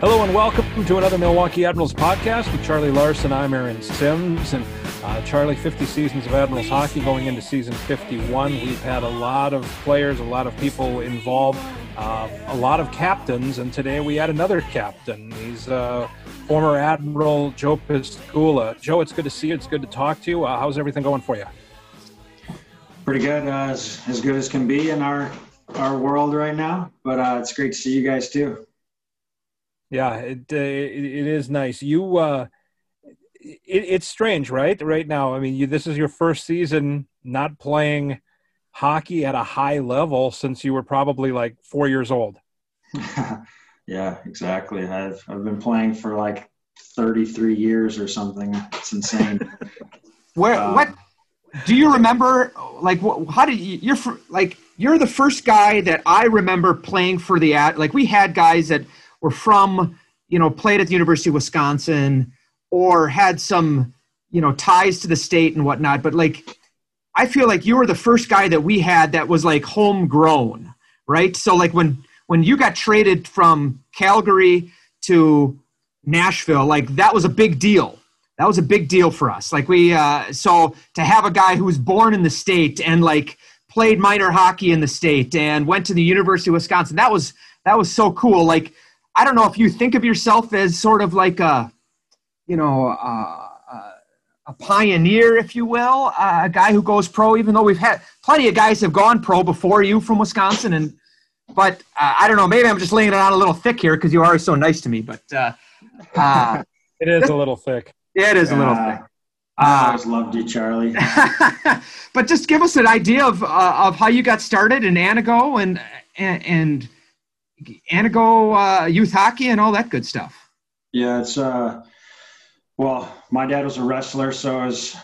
Hello and welcome to another Milwaukee Admirals podcast with Charlie Larson. I'm Aaron Sims, and uh, Charlie, 50 seasons of Admirals hockey going into season 51. We've had a lot of players, a lot of people involved, uh, a lot of captains, and today we had another captain. He's uh, former Admiral Joe Piskula. Joe, it's good to see you. It's good to talk to you. Uh, how's everything going for you? Pretty good, uh, as, as good as can be in our our world right now. But uh, it's great to see you guys too. Yeah, it uh, it, it is nice. You, uh, it, it's strange, right? Right now, I mean, you, this is your first season not playing hockey at a high level since you were probably like four years old. yeah, exactly. I've I've been playing for like 33 years or something. It's insane. Where um, what do you remember? Like, how did you? You're like you're the first guy that I remember playing for the ad. Like we had guys that were from, you know, played at the University of Wisconsin or had some, you know, ties to the state and whatnot. But like, I feel like you were the first guy that we had that was like homegrown, right? So like when when you got traded from Calgary to Nashville, like that was a big deal. That was a big deal for us. Like we, uh, so to have a guy who was born in the state and like played minor hockey in the state and went to the University of Wisconsin, that was that was so cool. Like I don't know if you think of yourself as sort of like a, you know, uh, uh, a pioneer, if you will, uh, a guy who goes pro. Even though we've had plenty of guys have gone pro before you from Wisconsin, and but uh, I don't know. Maybe I'm just laying it on a little thick here because you are so nice to me. But uh, uh, it is a little thick. It is a little thick. I always loved you, Charlie. but just give us an idea of of how you got started in Antigo and and. and Antigo uh, youth hockey and all that good stuff. Yeah, it's uh, well, my dad was a wrestler, so it was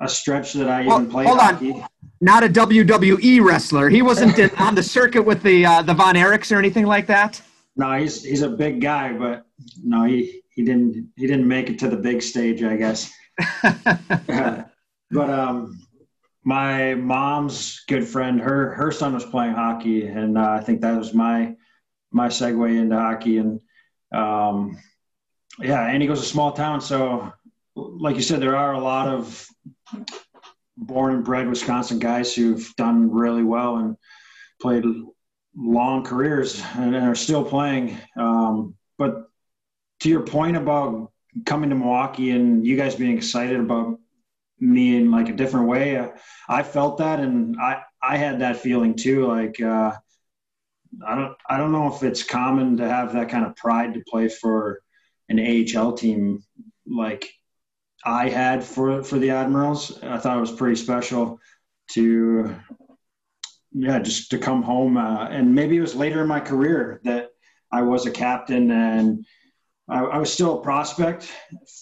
a stretch that I well, even played hold hockey. On. Not a WWE wrestler. He wasn't in, on the circuit with the uh, the Von Erichs or anything like that. No, he's he's a big guy, but no, he he didn't he didn't make it to the big stage, I guess. but um, my mom's good friend, her her son was playing hockey, and uh, I think that was my my segue into hockey. And um, yeah, Antigo's a small town, so like you said, there are a lot of born and bred Wisconsin guys who've done really well and played long careers and, are still playing. Um, but to your point about coming to Milwaukee and you guys being excited about me in like a different way, uh, I felt that and I, I had that feeling too. Like, uh, I don't I don't know if it's common to have that kind of pride to play for an AHL team like I had for for the Admirals. I thought it was pretty special to yeah just to come home uh, and maybe it was later in my career that I was a captain and I, I was still a prospect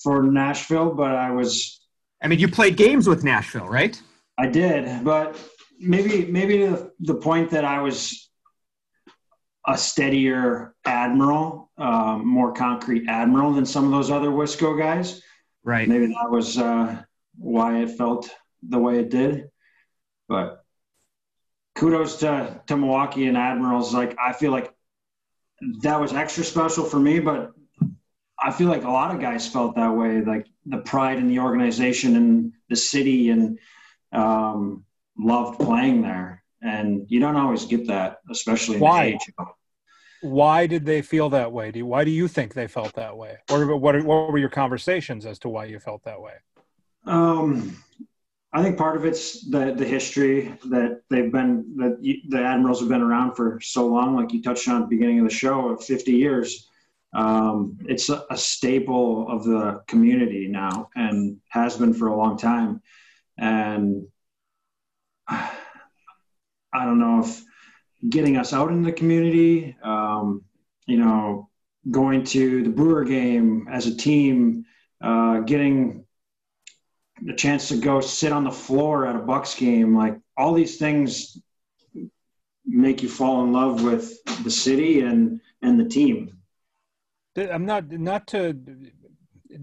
for Nashville, but I was. I mean, you played games with Nashville, right? I did, but maybe maybe the, the point that I was a steadier admiral, um, more concrete admiral than some of those other Wisco guys. Right. Maybe that was uh, why it felt the way it did. But kudos to, to Milwaukee and Admirals. Like, I feel like that was extra special for me, but I feel like a lot of guys felt that way. Like the pride in the organization and the city and um, loved playing there and you don't always get that, especially in age. why. Why did they feel that way? Do you, why do you think they felt that way? Or what, what were your conversations as to why you felt that way? Um, I think part of it's the the history that they've been that the admirals have been around for so long. Like you touched on at the beginning of the show, of 50 years. Um, it's a, a, staple of the community now and has been for a long time. And I don't know if getting us out in the community, um, you know, going to the Brewer game as a team, uh, getting the chance to go sit on the floor at a Bucks game, like all these things make you fall in love with the city and and the team. I'm not not to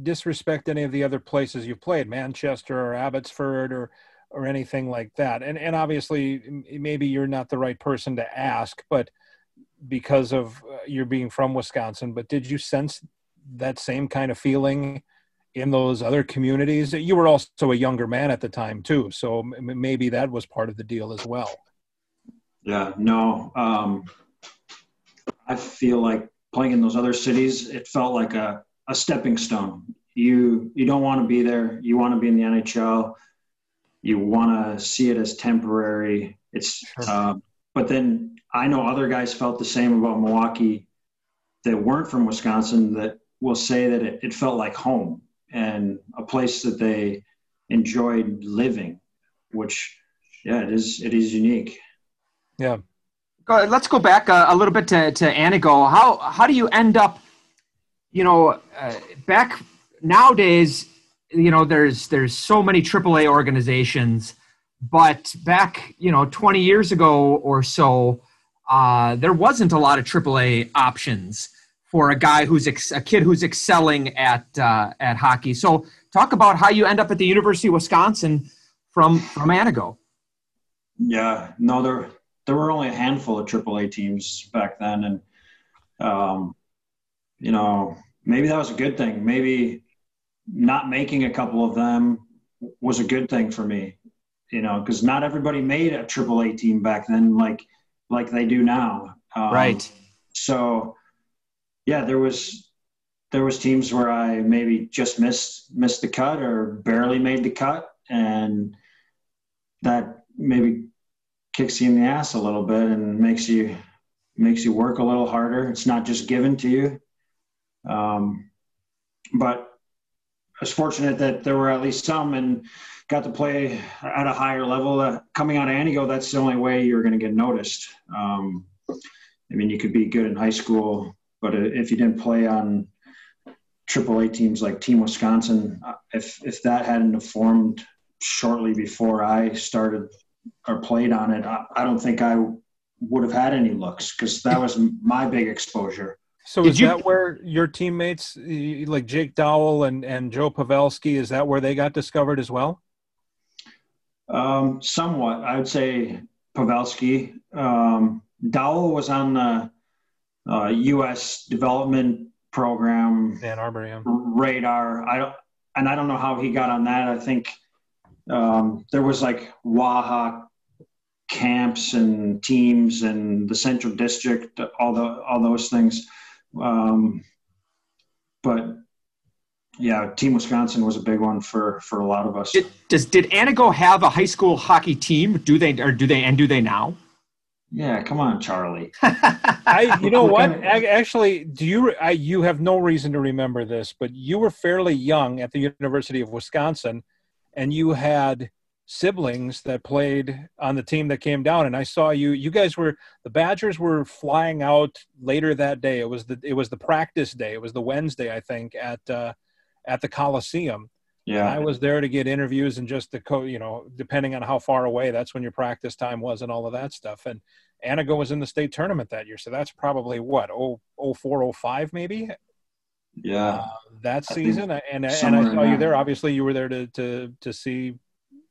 disrespect any of the other places you've played, Manchester or Abbotsford or or anything like that. And and obviously maybe you're not the right person to ask, but because of uh, your being from Wisconsin, but did you sense that same kind of feeling in those other communities? You were also a younger man at the time too, so maybe that was part of the deal as well. Yeah, no, um, I feel like playing in those other cities, it felt like a, a stepping stone. You you don't want to be there. You want to be in the NHL. You want to see it as temporary. It's, sure. uh, but then I know other guys felt the same about Milwaukee that weren't from Wisconsin that will say that it, it felt like home and a place that they enjoyed living, which, yeah, it is, it is unique. Yeah. Let's go back a, a little bit to, to Antigo. How, how do you end up, you know, uh, back nowadays, you know, there's, there's so many AAA organizations, but back, you know, 20 years ago or so, uh, there wasn't a lot of AAA options for a guy who's ex- a kid who's excelling at uh, at hockey. So, talk about how you end up at the University of Wisconsin from from Antigo. Yeah, no, there there were only a handful of AAA teams back then, and um, you know maybe that was a good thing. Maybe not making a couple of them was a good thing for me. You know, because not everybody made a triple A team back then, like like they do now. Um, right. So yeah, there was there was teams where I maybe just missed missed the cut or barely made the cut, and that maybe kicks you in the ass a little bit and makes you makes you work a little harder. It's not just given to you. Um, but was fortunate that there were at least some and got to play at a higher level. Uh, coming out of Antigo, that's the only way you're going to get noticed. Um, I mean, you could be good in high school but if you didn't play on AAA teams like Team Wisconsin, uh, if if that hadn't formed shortly before I started or played on it, I, I don't think I would have had any looks because that was my big exposure. So Did is you, that where your teammates, like Jake Dowell and, and Joe Pavelski, is that where they got discovered as well? Um, somewhat, I would say Pavelski. Um, Dowell was on the uh, U.S. development program Ann Arbor, yeah. radar. I don't, and I don't know how he got on that. I think um, there was like WAHA camps and teams and the Central District, all the all those things. Um, but yeah, Team Wisconsin was a big one for for a lot of us. Did, does did Antigo have a high school hockey team? Do they or do they and do they now? Yeah, come on, Charlie. I, you know what? Actually, do you? I, you have no reason to remember this, but you were fairly young at the University of Wisconsin, and you had siblings that played on the team that came down. And I saw you. You guys were the Badgers were flying out later that day. It was the it was the practice day. It was the Wednesday, I think, at uh, at the Coliseum. Yeah, I was there to get interviews and just the co, you know, depending on how far away, that's when your practice time was and all of that stuff. And Antigo was in the state tournament that year, so that's probably what oh oh four oh five maybe. Yeah, uh, that season, and and I saw you there. Obviously, you were there to to to see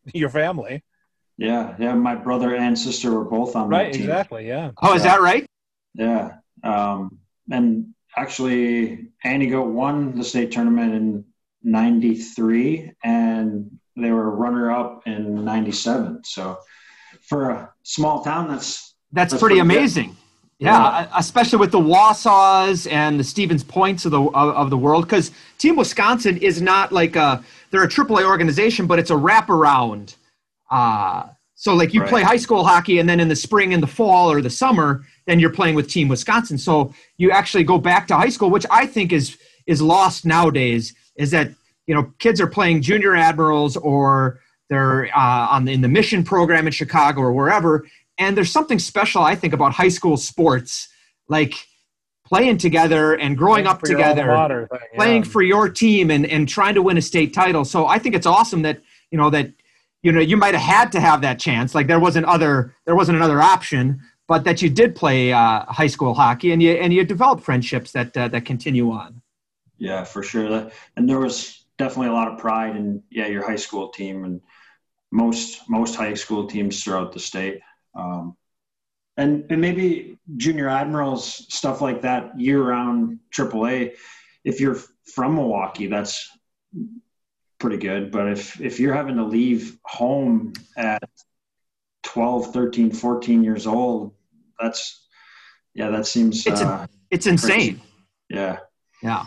your family. Yeah, yeah. My brother and sister were both on right. Exactly. Yeah. Oh, is that right? Yeah. Um, and actually, Antigo won the state tournament in 93 and they were runner up in 97 so for a small town that's that's, that's pretty, pretty, amazing yeah, yeah, especially with the Wausaus and the Stevens Points of the of, of the world because team wisconsin is not like a they're a aaa organization but it's a wraparound uh, so like you right. play high school hockey and then in the spring and the fall or the summer then you're playing with team wisconsin so you actually go back to high school which i think is is lost nowadays is that you know kids are playing junior admirals or they're uh, on the, in the mission program in Chicago or wherever, and there's something special I think about high school sports, like playing together and growing up together, thing, playing for your team and, and trying to win a state title. So I think it's awesome that you know that you know you might have had to have that chance. Like there wasn't other there wasn't another option, but that you did play uh, high school hockey and you and you developed friendships that uh, that continue on. Yeah, for sure. And there was definitely a lot of pride in yeah your high school team and most most high school teams throughout the state. Um, and and maybe junior admirals stuff like that year round AAA. If you're from Milwaukee, that's pretty good. But if if you're having to leave home at 12, 13, 14 years old, that's yeah, that seems it's uh, it's insane. Crazy. Yeah, yeah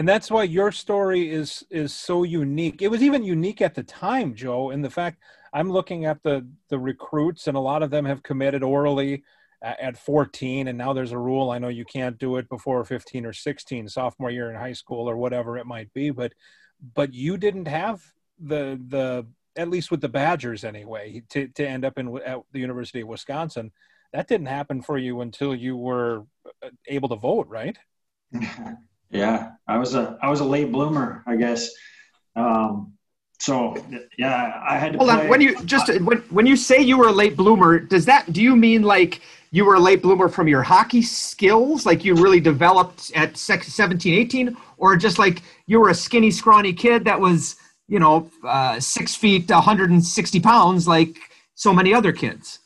and that's why your story is is so unique it was even unique at the time joe in the fact i'm looking at the the recruits and a lot of them have committed orally at 14 and now there's a rule i know you can't do it before 15 or 16 sophomore year in high school or whatever it might be but but you didn't have the the at least with the badgers anyway to, to end up in at the university of wisconsin that didn't happen for you until you were uh, able to vote right Yeah, I was a I was a late bloomer, I guess. Um, so yeah, I had to. Hold play. on, when you just when when you say you were a late bloomer, does that do you mean like you were a late bloomer from your hockey skills, like you really developed at 17, 18, or just like you were a skinny, scrawny kid that was you know uh, six feet, 160 pounds, like so many other kids?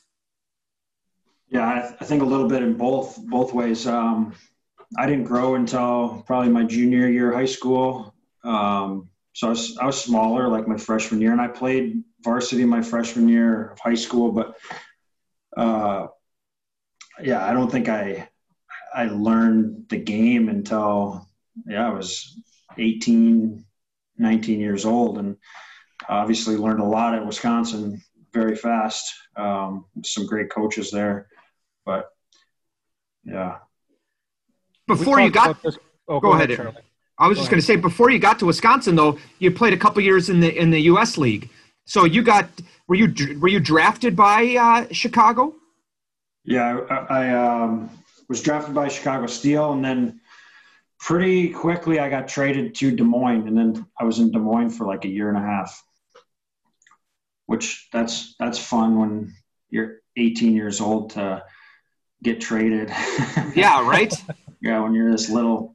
Yeah, I, I think a little bit in both both ways. Um, I didn't grow until probably my junior year of high school. Um, so I was, I was smaller like my freshman year and I played varsity my freshman year of high school, but, uh, yeah, I don't think I, I learned the game until, yeah, I was 18, 19 years old and obviously learned a lot at Wisconsin very fast. Um, some great coaches there, but yeah, before you got this, oh, go, go, ahead, ahead I was go just going to say before you got to Wisconsin though, you played a couple years in the in the U.S. League. So you got were you were you drafted by uh, Chicago? Yeah, I, I um, was drafted by Chicago Steel, and then pretty quickly I got traded to Des Moines, and then I was in Des Moines for like a year and a half. Which that's that's fun when you're 18 years old to get traded. yeah, right. Yeah, when you're this little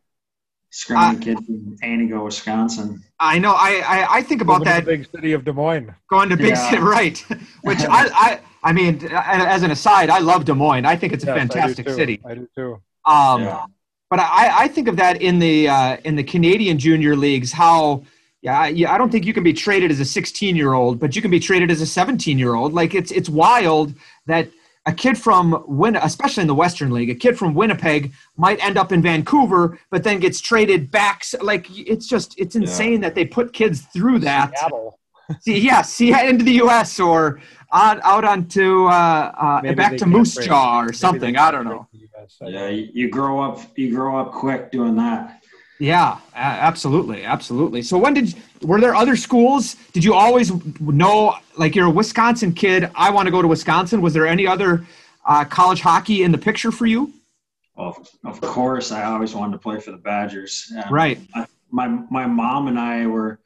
scrawny uh, kid from Antigo, Wisconsin. I know. I I, I think about that. big city of Des Moines. Going to big yeah. city, right? Which I, I I mean, as an aside, I love Des Moines. I think it's a yes, fantastic I city. I do too. Um, yeah. but I I think of that in the uh, in the Canadian junior leagues how. Yeah, yeah, I don't think you can be traded as a 16 year old, but you can be traded as a 17 year old. Like it's it's wild that a kid from Win, especially in the Western League, a kid from Winnipeg might end up in Vancouver, but then gets traded back. Like it's just it's insane yeah. that they put kids through that. Seattle. see, yeah, see into the U.S. or out out onto uh, uh, back to Moose Jaw or something. I don't know. Yeah, you grow up you grow up quick doing that. Yeah, absolutely, absolutely. So when did were there other schools? Did you always know like you're a Wisconsin kid? I want to go to Wisconsin. Was there any other uh, college hockey in the picture for you? Well, of course, I always wanted to play for the Badgers. Um, right. I, my my mom and I were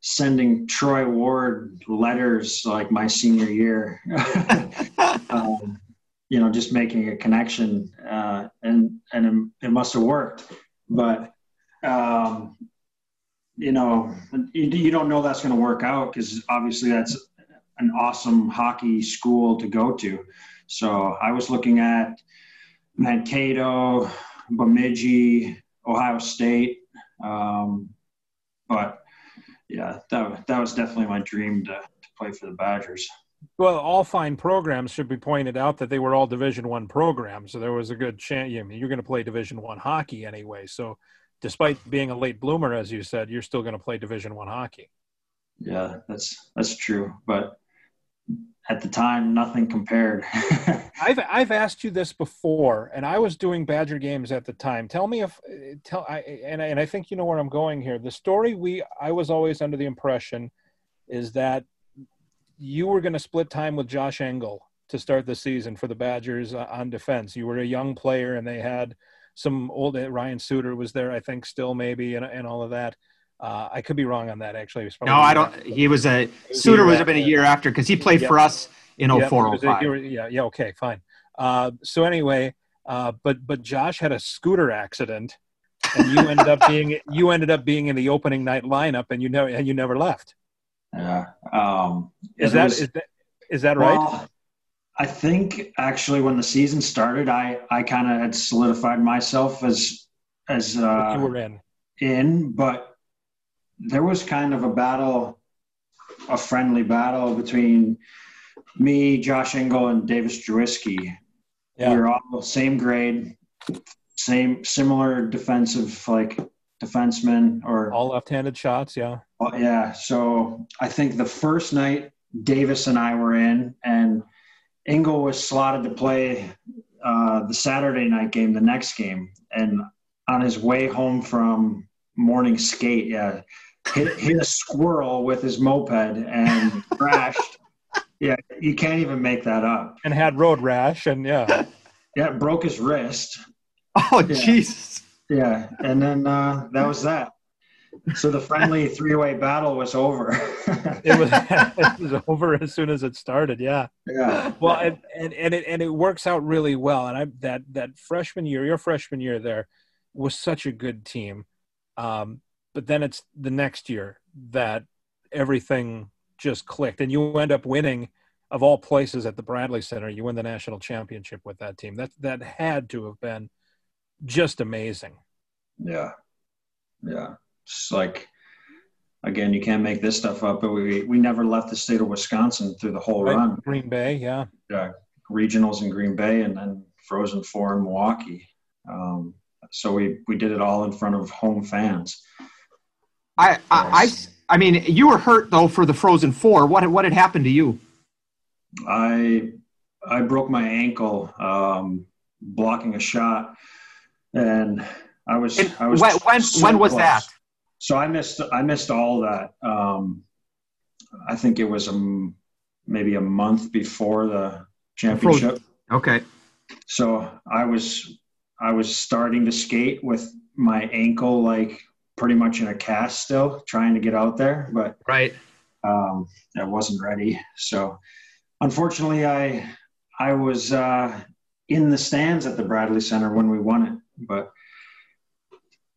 sending Troy Ward letters like my senior year. um, you know, just making a connection, uh, and and it, it must have worked, but um, you know, you, you don't know that's going to work out because obviously that's an awesome hockey school to go to. So I was looking at Mankato, Bemidji, Ohio State, um, but yeah, that that was definitely my dream to, to play for the Badgers. Well, all fine programs should be pointed out that they were all Division One programs, so there was a good chance. You're going to play Division One hockey anyway, so despite being a late bloomer, as you said, you're still going to play Division One hockey. Yeah, that's that's true. But at the time, nothing compared. I've I've asked you this before, and I was doing Badger games at the time. Tell me if tell I and I, and I think you know where I'm going here. The story we I was always under the impression is that you were going to split time with Josh Engel to start the season for the Badgers uh, on defense. You were a young player, and they had some old uh, Ryan Suter was there, I think, still maybe, and, and all of that. Uh, I could be wrong on that. Actually, no, I don't. He was a Suter was have been a year after because he played yeah. for us in yeah, 0405. yeah, yeah, okay, fine. Uh, so anyway, uh, but but Josh had a scooter accident, and you ended up being you ended up being in the opening night lineup, and you never and you never left. Yeah. Um, is, that, was, is that is that right? I think actually when the season started, I I kind of had solidified myself as as uh, you were in in, but there was kind of a battle, a friendly battle between me, Josh Engel, and Davis Drewiske. Yeah. We were all same grade, same similar defensive like defensemen or all left-handed shots. Yeah. Well, yeah. So I think the first night Davis and I were in, and Engel was slotted to play uh, the Saturday night game, the next game, and on his way home from morning skate, yeah, hit, hit a squirrel with his moped and crashed. Yeah, you can't even make that up. And had road rash, and yeah, yeah, broke his wrist. Oh, Jesus. Yeah, and then uh, that was that. So the friendly three-way battle was over. it was it was over as soon as it started. Yeah. Yeah. Well, and and and it and it works out really well. And I that that freshman year, your freshman year there, was such a good team. Um, but then it's the next year that everything just clicked, and you end up winning. Of all places at the Bradley Center, you win the national championship with that team. That that had to have been just amazing. Yeah, yeah. It's like again, you can't make this stuff up. But we we never left the state of Wisconsin through the whole right. run. Green Bay, yeah, yeah. Regionals in Green Bay, and then Frozen Four in Milwaukee. Um, so we we did it all in front of home fans. I I, I, I mean, you were hurt though for the Frozen Four. What what had happened to you? I I broke my ankle um, blocking a shot, and I was and I was when when, so when was that? So I missed I missed all that. Um, I think it was a, maybe a month before the championship. Okay. So I was I was starting to skate with my ankle like pretty much in a cast still, trying to get out there, but right. Um, I wasn't ready. So unfortunately, I I was uh, in the stands at the Bradley Center when we won it, but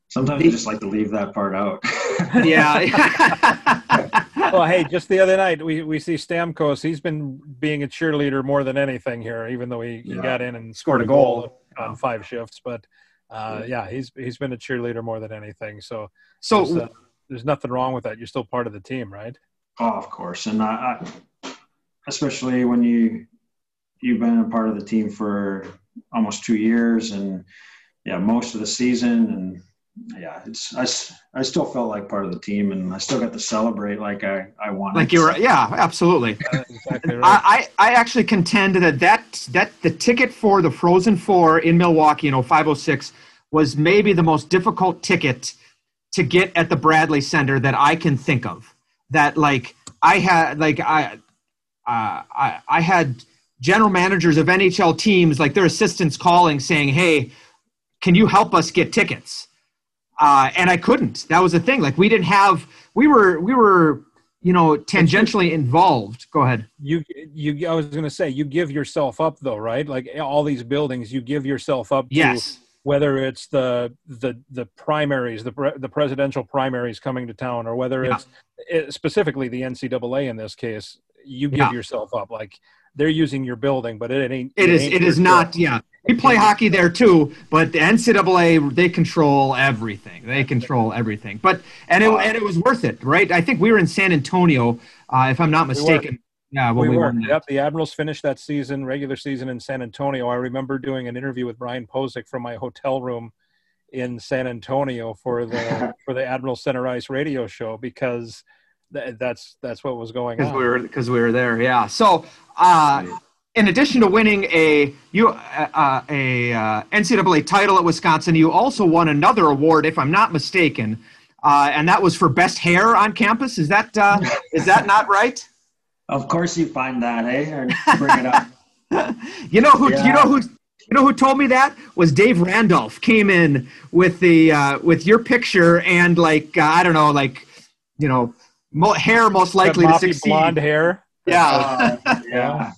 sometimes I just like to leave that part out. yeah. well, hey, just the other night we, we see Stamkos. He's been being a cheerleader more than anything here, even though he, he got in and scored a goal on five shifts. But uh, yeah, he's he's been a cheerleader more than anything. So so there's, uh, there's, nothing wrong with that. You're still part of the team, right? Oh, of course, and I, I, especially when you you've been a part of the team for almost two years, and yeah, most of the season, and yeah, it's I, I still felt like part of the team, and I still got to celebrate like I I wanted. Like you were, yeah, absolutely. exactly right. I, I actually contend that that that the ticket for the Frozen Four in Milwaukee in 0506 was maybe the most difficult ticket to get at the Bradley Center that I can think of. That like I had like I uh, I I had general managers of NHL teams like their assistants calling saying, "Hey, can you help us get tickets?" Uh, and I couldn't. That was the thing. Like we didn't have. We were we were you know tangentially involved. Go ahead. You you. I was going to say you give yourself up though, right? Like all these buildings, you give yourself up. Yes. To, whether it's the the the primaries, the the presidential primaries coming to town, or whether yeah. it's it, specifically the NCAA in this case, you give yeah. yourself up. Like they're using your building, but it ain't. It, it is. Ain't it is not. Yeah, we play hockey there too, but the NCAA they control everything. They control everything. But and it and it was worth it, right? I think we were in San Antonio, uh, if I'm not mistaken. We yeah, when we, we were. Yep, the Admirals finished that season, regular season in San Antonio. I remember doing an interview with Brian Posick from my hotel room in San Antonio for the for the Admiral Center Ice radio show because that's that's what was going on. We were because we were there. Yeah. So, uh, in addition to winning a you uh, uh, a uh, NCAA title at Wisconsin, you also won another award, if I'm not mistaken, uh, and that was for best hair on campus. Is that uh, is that not right? Of course, you find that, eh? Or bring it up. you know who? Yeah. You know who? You know who told me that was Dave Randolph. Came in with the with your picture and like I don't know, like you know Mo- hair most likely to succeed. Blonde hair. Yeah. Uh, yeah.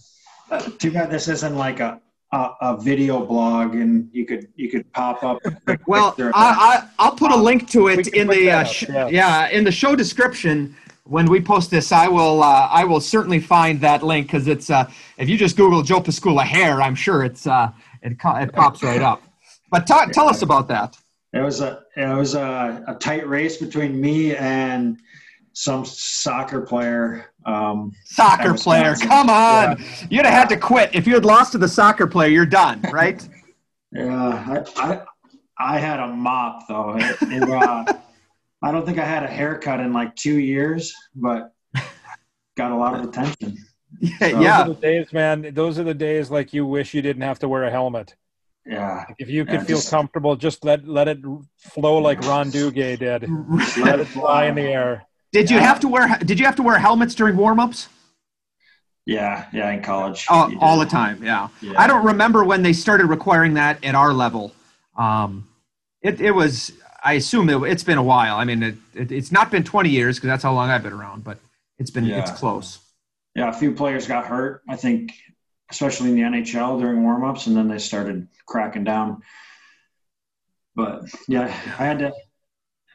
Too bad this isn't like a, a, a video blog, and you could you could pop up. well, I, I will put a link to it in the uh, sh- yeah. yeah in the show description. when we post this, I will uh, I will certainly find that link because it's uh, if you just Google Joe Piskula hair, I'm sure it's uh, it it pops right up. But t- tell us about that. It was a it was a, a tight race between me and some soccer player. Um, soccer player, come on! Yeah. You'd have had to quit if you had lost to the soccer player. You're done, right? yeah, I, I, I had a mop though. It, it, uh, I don't think I had a haircut in like two years, but got a lot of attention. Yeah, so, yeah. Those are the days, man. Those are the days like you wish you didn't have to wear a helmet. Yeah. Like if you could yeah, feel just, comfortable, just let let it flow like Ron Duguay did. let it fly in the air. Did you have to wear Did you have to wear helmets during warmups? Yeah, yeah, in college. Oh, all the time, yeah. yeah. I don't remember when they started requiring that at our level. Um, it, it was, I assume it, has been a while. I mean, it, it, it's not been 20 years because that's how long I've been around, but it's been, yeah. it's close. Yeah, a few players got hurt. I think especially in the NHL during warmups, and then they started cracking down. But yeah, I had to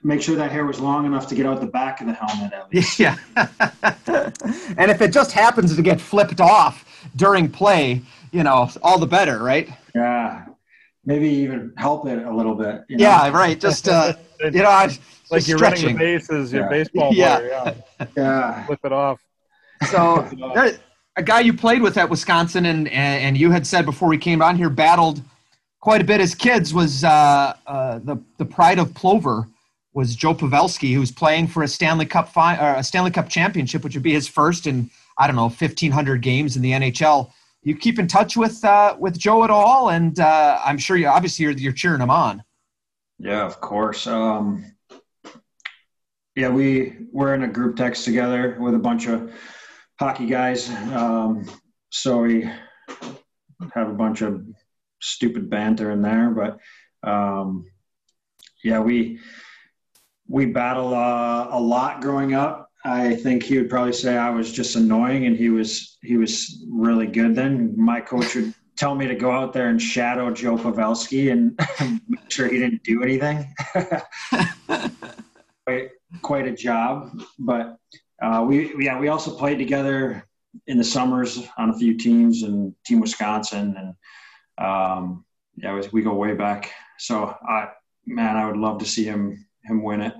make sure that hair was long enough to get out the back of the helmet at least. Yeah. and if it just happens to get flipped off during play, you know, all the better, right? Yeah. Maybe even help it a little bit. You know? Yeah, right. Just uh, you know, I, like you're stretching. running the bases, your yeah. baseball player. Yeah. Yeah. yeah. Flip it off. So there, a guy you played with at Wisconsin, and and you had said before we came on here, battled quite a bit as kids. Was uh, uh, the the pride of Plover was Joe Pavelski, who's playing for a Stanley Cup fi- or a Stanley Cup championship, which would be his first in I don't know 1,500 games in the NHL. You keep in touch with uh, with Joe at all, and uh, I'm sure you obviously you're, you're cheering him on. Yeah, of course. Um, yeah, we we're in a group text together with a bunch of hockey guys. Um, so we have a bunch of stupid banter in there, but um, yeah, we we battle uh, a lot growing up. I think he would probably say I was just annoying, and he was he was really good. Then my coach would tell me to go out there and shadow Joe Pavelski and make sure he didn't do anything. quite, quite a job, but uh, we yeah we also played together in the summers on a few teams and Team Wisconsin and um, yeah we, we go way back. So I man I would love to see him him win it.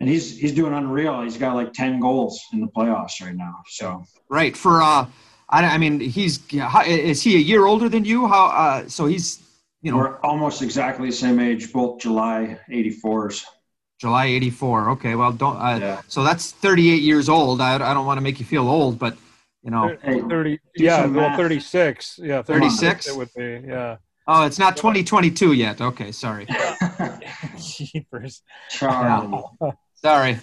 And he's he's doing unreal. He's got like ten goals in the playoffs right now. So right for uh, I, I mean he's is he a year older than you? How uh, so he's you know we're almost exactly the same age, both July '84s. July 84. Okay. Well, don't, uh, yeah. so that's 38 years old. I, I don't want to make you feel old, but you know, 30, yeah, well, 36. Yeah. 36 it would be. Yeah. Oh, it's not 2022 yet. Okay. Sorry. Jeepers. Yeah. Sorry.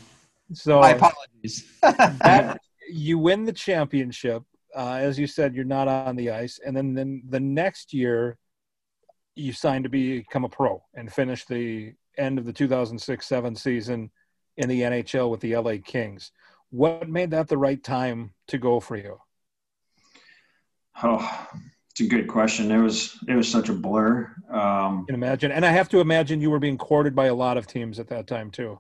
So my apologies. that, you win the championship. Uh, as you said, you're not on the ice. And then, then the next year you signed to become a pro and finish the end of the 2006-7 season in the NHL with the LA Kings. What made that the right time to go for you? Oh, it's a good question. It was it was such a blur. Um, can imagine, and I have to imagine you were being courted by a lot of teams at that time too.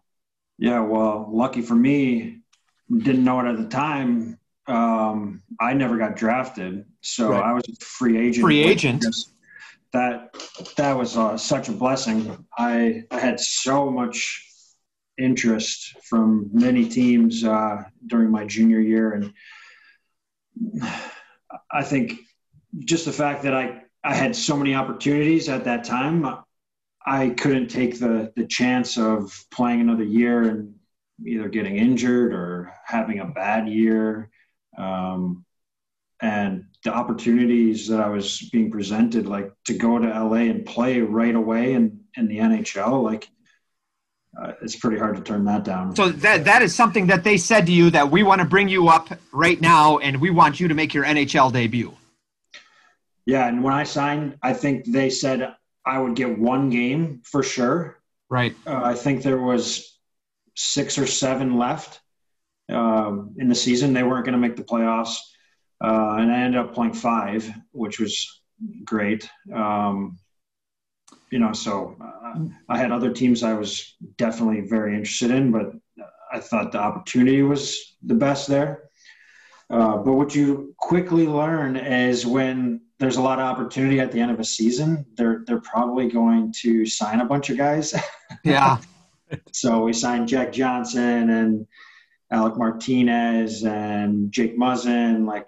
Yeah, well, lucky for me, didn't know it at the time. Um, I never got drafted, so right. I was a free agent. Free agent that that was uh, such a blessing. I, I had so much interest from many teams uh, during my junior year, and I think just the fact that I I had so many opportunities at that time, I couldn't take the the chance of playing another year and either getting injured or having a bad year. Um, and the opportunities that I was being presented, like to go to LA and play right away in, in the NHL, like uh, it's pretty hard to turn that down. So that that is something that they said to you that we want to bring you up right now, and we want you to make your NHL debut. Yeah, and when I signed, I think they said I would get one game for sure. Right. Uh, I think there was six or seven left um, in the season. They weren't going to make the playoffs uh, and I ended up playing five, which was great. Um, you know, so uh, I had other teams I was definitely very interested in, but I thought the opportunity was the best there. Uh, but what you quickly learn is when there's a lot of opportunity at the end of a season, they're they're probably going to sign a bunch of guys. Yeah. so we signed Jack Johnson and Alec Martinez and Jake Muzzin. Like,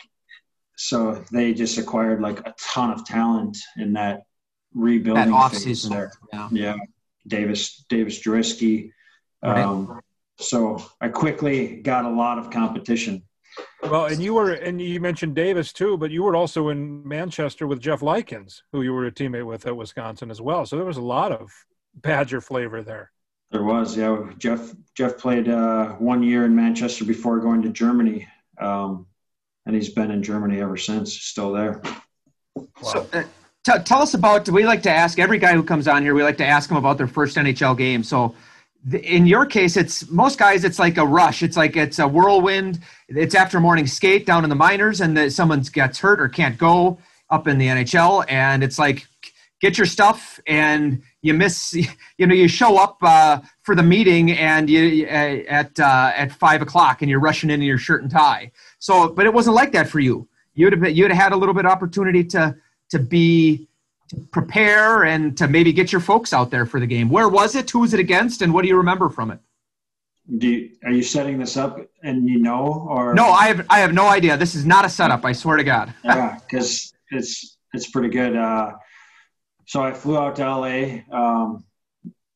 so they just acquired like a ton of talent in that rebuilding that off phase season. there. Yeah. Yeah, Davis Davis Drewiske. Right. Um, so I quickly got a lot of competition. Well, and you were, and you mentioned Davis too, but you were also in Manchester with Jeff Likens, who you were a teammate with at Wisconsin as well. So there was a lot of Badger flavor there. There was, yeah. Jeff Jeff played uh, one year in Manchester before going to Germany, um, and he's been in Germany ever since. Still there. Wow. So, uh, t- tell us about. We like to ask every guy who comes on here. We like to ask them about their first NHL game. So, th- in your case, it's most guys. It's like a rush. It's like it's a whirlwind. It's after morning skate down in the minors, and the, someone gets hurt or can't go up in the NHL, and it's like get your stuff and you miss you know you show up uh, for the meeting and you at uh, at five o'clock and you're rushing in your shirt and tie so but it wasn't like that for you you'd have you'd have had a little bit of opportunity to to be prepare and to maybe get your folks out there for the game where was it who was it against and what do you remember from it Do you, are you setting this up and you know or no i have i have no idea this is not a setup i swear to god yeah, because it's it's pretty good. Uh, so I flew out to LA. Um,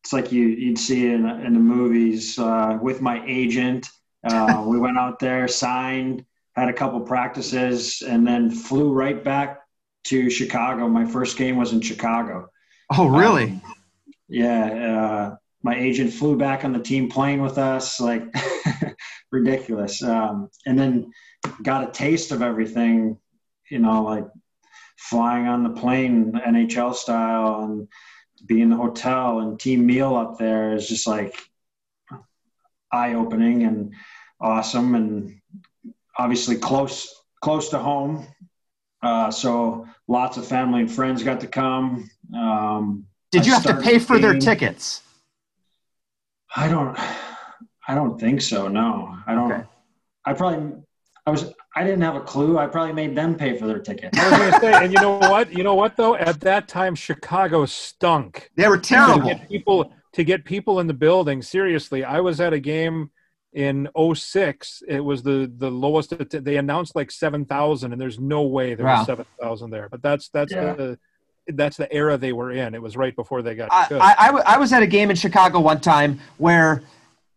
it's like you you'd see in in the movies uh, with my agent. Uh, we went out there, signed, had a couple practices, and then flew right back to Chicago. My first game was in Chicago. oh really Um, yeah, uh, my agent flew back on the team plane with us, like ridiculous. Um, and then got a taste of everything, you know, like flying on the plane, NHL style, and being in the hotel and team meal up there is just like eye opening and awesome, and obviously close close to home. Uh, so lots of family and friends got to come. Um, did I you have to pay for their tickets I don't. I don't think so. No, I don't. Okay. I probably. I was. I didn't have a clue. I probably made them pay for their ticket. I was going to say, and you know what? You know what though? At that time, Chicago stunk. they were terrible. To terrible get people to get people in the building. Seriously, I was at a game in 06. It was the the lowest. They announced like seven thousand, and there's no way there Wow. was seven thousand there. But that's that's Yeah. the that's the era they were in. It was right before they got I, good. I, I w- I was at a game in Chicago one time where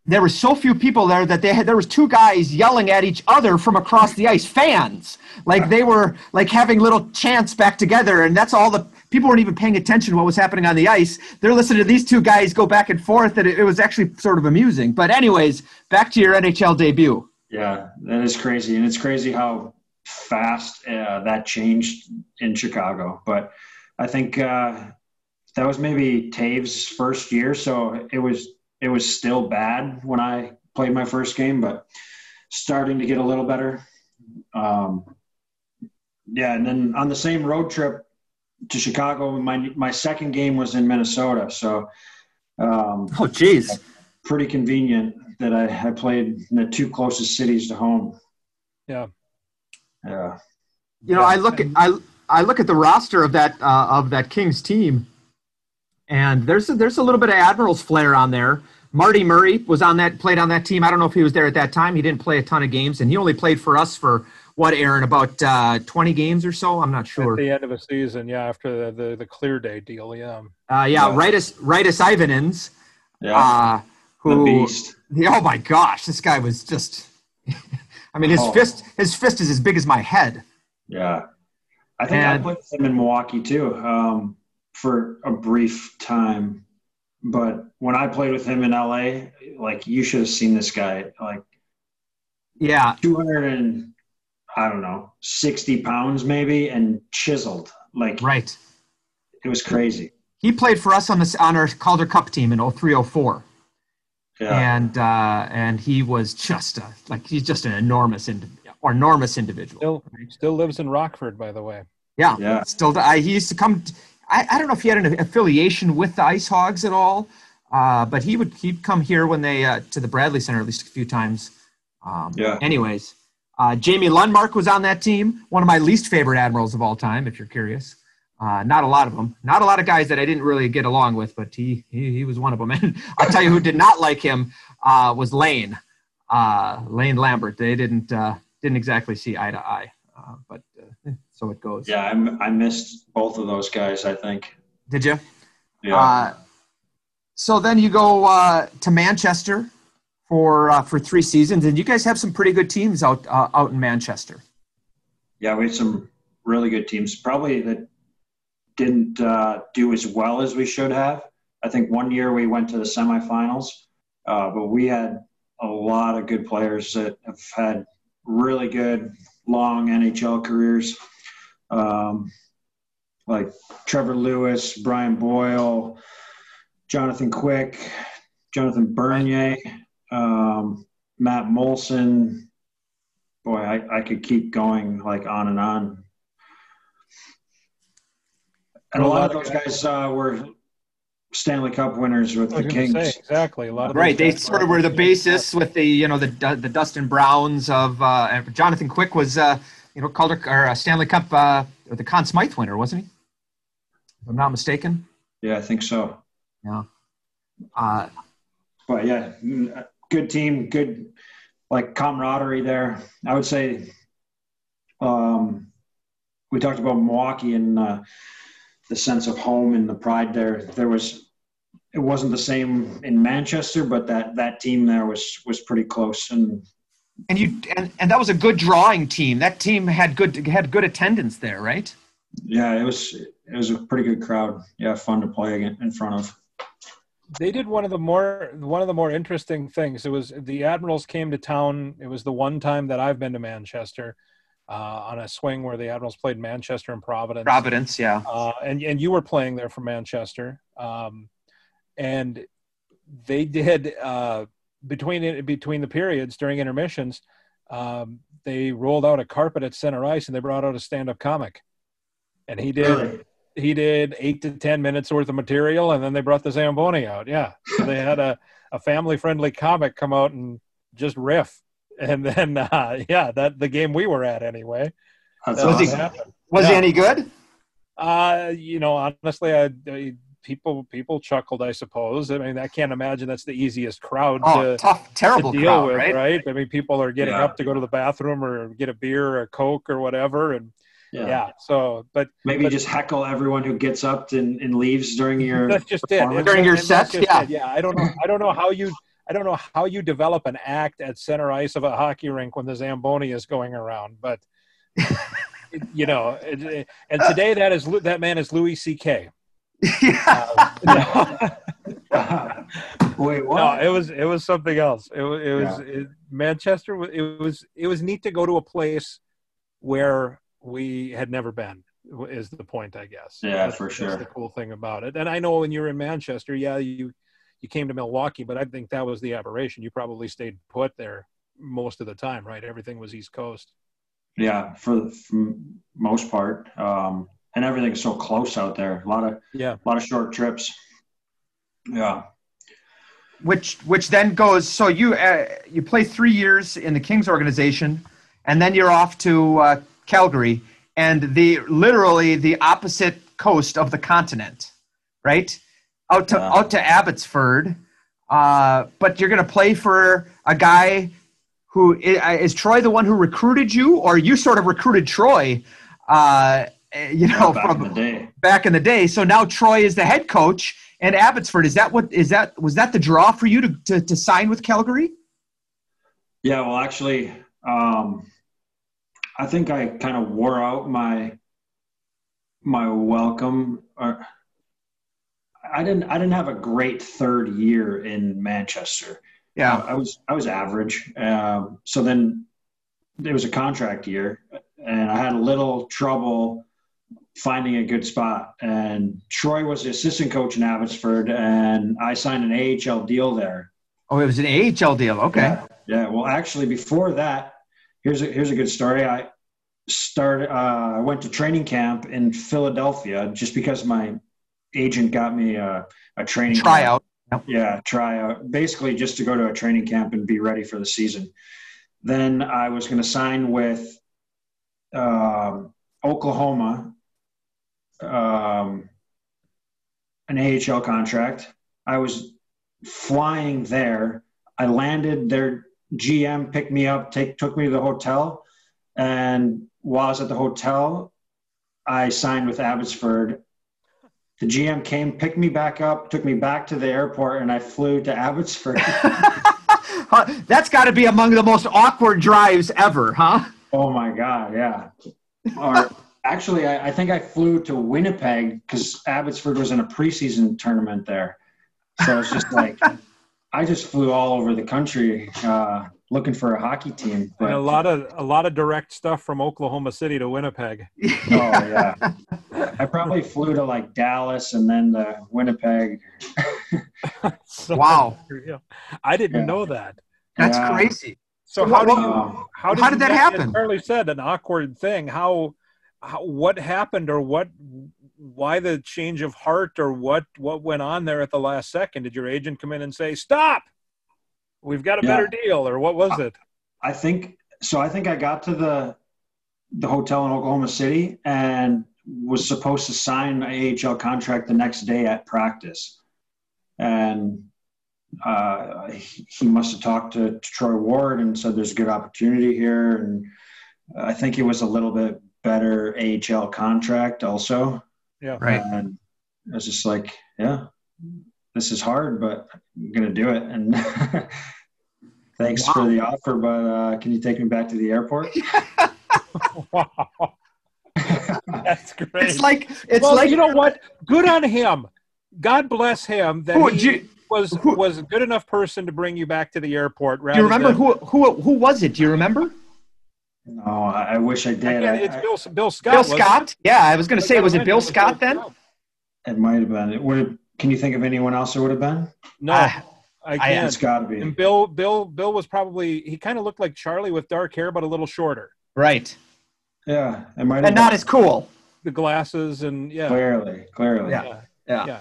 there were so few people there that they had there was two guys yelling at each other from across the ice fans. Like they were like having little chants back together and that's all the people weren't even paying attention to what was happening on the ice. They're listening to these two guys go back and forth and it, it was actually sort of amusing. But anyways back to your nhl debut. Yeah, that is crazy, and it's crazy how fast uh, that changed in Chicago. But I think uh, that was maybe Toews' first year, so it was it was still bad when I played my first game, but starting to get a little better. Um, yeah, and then on the same road trip to Chicago, my my second game was in Minnesota, so um, oh geez, pretty convenient that I, I played in the two closest cities to home. Yeah. Yeah. you know, I look at I I look at the roster of that uh, of that Kings team, and there's a, there's a little bit of Admirals flair on there. Marty Murray was on that played on that team. I don't know if he was there at that time. He didn't play a ton of games, and he only played for us for what, Aaron, about uh, 20 games or so. I'm not sure. At the end of a season, yeah, after the, the, the clear day deal, yeah. Uh, yeah, Yeah. Raitis Raitis Ivanans, Yeah. uh, the who beast. oh my gosh, this guy was just. I mean, his Oh. fist his fist is as big as my head. Yeah. I think And- I played with him in Milwaukee too um, for a brief time. But when I played with him in LA, like you should have seen this guy, like Yeah, 200 and I don't know, 60 pounds maybe, and chiseled. Like right. it was crazy. He played for us on this on our Calder Cup team in 0304. Yeah. and uh, and he was just a, like he's just an enormous indi- enormous individual. Still still lives in Rockford, by the way. yeah, Yeah. Still, I, he used to come. I, I don't know if he had an affiliation with the Ice Hogs at all, Uh, but he would he'd come here when they uh, to the Bradley Center at least a few times. Um, yeah. Anyways, uh, Jamie Lundmark was on that team. One of my least favorite admirals of all time, if you're curious. Uh, not a lot of them. Not a lot of guys that I didn't really get along with, but he he, he was one of them. And I'll tell you who did not like him uh, was Lane. Uh, Lane Lambert. They didn't didn't exactly see eye to eye. But so it goes. Yeah, I, I missed both of those guys. I think. Did you? Yeah. Uh, so then you go uh, to Manchester for uh, for three seasons, and you guys have some pretty good teams out uh, out in Manchester. Yeah, we had some really good teams. Probably that didn't uh, do as well as we should have. I think one year we went to the semifinals, uh, but we had a lot of good players that have had really good long NHL careers um, like Trevor Lewis, Brian Boyle, Jonathan Quick, Jonathan Bernier, um, Matt Moulson. Boy, I, I could keep going like on and on. And a lot of those guys uh, were Stanley Cup winners with the Kings. Say, exactly, a lot of right. They sort of were the basis with the you know the the Dustin Browns of uh, Jonathan Quick was uh, you know, Calder or uh, Stanley Cup uh, or the Conn Smythe winner, wasn't he? If I'm not mistaken. Yeah, I think so. Yeah. Uh, but yeah, good team, good like camaraderie there. I would say. Um, we talked about Milwaukee and uh, the sense of home and the pride there. There was, it wasn't the same in Manchester, but that that team there was was pretty close and and you and, and that was a good drawing team. That team had good had good attendance there, right? Yeah, it was it was a pretty good crowd. Yeah, fun to play in front of. They did one of the more one of the more interesting things. It was the Admirals came to town. It was the one time that I've been to Manchester uh, on a swing where the Admirals played Manchester and Providence. Providence, yeah. Uh, and and you were playing there for Manchester, um, and they did. Uh, between between the periods during intermissions, um, they rolled out a carpet at center ice and they brought out a stand-up comic, and he did really? he did eight to ten minutes worth of material, and then they brought the zamboni out. Yeah, so they had a a family friendly comic come out and just riff, and then uh, yeah, that the game we were at anyway. was he was yeah. he any good? Uh, you know, honestly, I, I people people chuckled, I suppose. I mean, I can't imagine that's the easiest crowd oh, to tough, terrible to deal crowd, with, right? right? I mean, people are getting yeah. up to go to the bathroom or get a beer or a coke or whatever, and yeah. yeah so, but maybe but, just heckle everyone who gets up and, and leaves during your that's just it during your set. Yeah, it. yeah. I don't know. I don't know how you. I don't know how you develop an act at center ice of a hockey rink when the zamboni is going around, but you know, and today that is that man is Louis C.K. Yeah. Um, Wait, what? No, it was it was something else. It, was it was yeah. it, Manchester. It was it was neat to go to a place where we had never been. Is the point, I guess. Yeah, that's, for sure. That's the cool thing about it. And I know when you're in Manchester, yeah, you you came to Milwaukee, but I think that was the aberration. You probably stayed put there most of the time, right? Everything was East Coast. Yeah, for for most part. Um, and everything's so close out there. A lot of yeah, a lot of short trips. Yeah. Which which then goes. So you uh, you play three years in the Kings organization, and then you're off to uh, Calgary, and the literally the opposite coast of the continent, right? Out to yeah. out to Abbotsford. Uh, but you're going to play for a guy who is Troy the one who recruited you, or you sort of recruited Troy? Uh, Eh, you know, back from in the day. back in the day. So now Troy is the head coach and Abbotsford. Is that what is that was that the draw for you to to, to sign with Calgary? Yeah, well, actually, um, I think I kind of wore out my my welcome. Or, I didn't I didn't have a great third year in Manchester. Yeah, I, I was I was average. Um, so then it was a contract year, and I had a little trouble finding a good spot. And Troy was the assistant coach in Abbotsford, and I signed an AHL deal there. Oh, it was an AHL deal. Okay. Yeah. yeah. Well, actually, before that, here's a here's a good story. I started. Uh, I went to training camp in Philadelphia just because my agent got me a, a training tryout. Yep. Yeah, tryout. basically just to go to a training camp and be ready for the season. Then I was going to sign with um, Oklahoma, um, an AHL contract. I was flying there. I landed. Their GM picked me up, take, took me to the hotel, and while I was at the hotel, I signed with Abbotsford. The GM came, picked me back up, took me back to the airport, and I flew to Abbotsford. That's got to be among the most awkward drives ever, huh? Oh my God, yeah. or actually, I, I, think I flew to Winnipeg because Abbotsford was in a preseason tournament there. So it's just like I just flew all over the country uh, looking for a hockey team. But, and a lot of a lot of direct stuff from Oklahoma City to Winnipeg. oh yeah, I probably flew to like Dallas and then to Winnipeg. so, wow, I didn't yeah. know that. That's yeah. crazy. So how do you how did, how did that happen? Charlie said an awkward thing. How, how what happened or what why the change of heart or what what went on there at the last second? Did your agent come in and say stop? We've got a yeah. better deal, or what was it? I think so. I think I got to the the hotel in Oklahoma City and was supposed to sign an AHL contract the next day at practice, and uh, he, he, must have talked to, to, Troy Ward and said there's a good opportunity here, and I think it was a little bit better AHL contract also. Yeah, right. And I was just like, yeah, this is hard, but I'm gonna do it. And thanks wow. for the offer, but uh, can you take me back to the airport? wow. That's great. It's like it's well, like you know what? Good on him. God bless him. That he, you, was who, was a good enough person to bring you back to the airport. Do you remember than, who who who was it? Do you remember? No, I wish I did. I, it's Bill, Bill Scott. Bill Scott. Yeah, I was going to say, was it Bill Scott then? It might have been. It would. Have, can you think of anyone else it would have been? No, uh, I can't. It's got to be. And Bill, Bill, Bill was probably. He kind of looked like Charlie with dark hair, but a little shorter. Right. Yeah, it might. And been. not as cool. The glasses and yeah. Clearly, clearly. Yeah. yeah. yeah.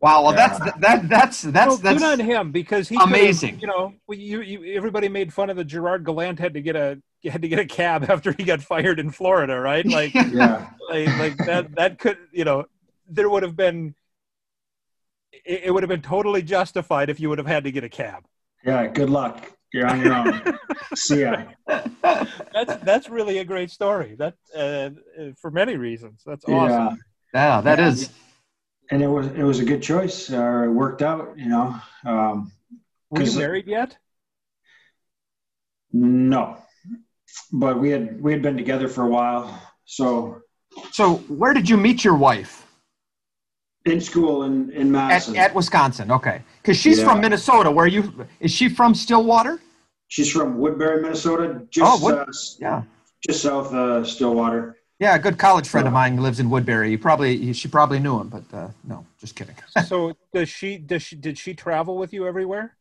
Wow, well, yeah. that's that that's that's well, that's good on him because he amazing. You know, you, you everybody made fun of the Gerard Gallant had to get a had to get a cab after he got fired in Florida, right? Like, yeah, like, like that that could you know there would have been it, it would have been totally justified if you would have had to get a cab. Yeah, good luck. You're on your own. See ya. That's that's really a great story. That uh, for many reasons. That's awesome. Yeah, yeah that yeah. is and it was it was a good choice. Uh, it worked out, you know. Um, Were you married yet? No, but we had we had been together for a while. So, so where did you meet your wife? In school in in Madison. At, at Wisconsin, okay. Because she's yeah. from Minnesota. Where you is she from? Stillwater. She's from Woodbury, Minnesota. Just, oh, Wood, uh, yeah. Just south of Stillwater. Yeah, a good college friend of mine lives in Woodbury. You probably she probably knew him, but uh, no, just kidding. so does she? Does she? Did she travel with you everywhere?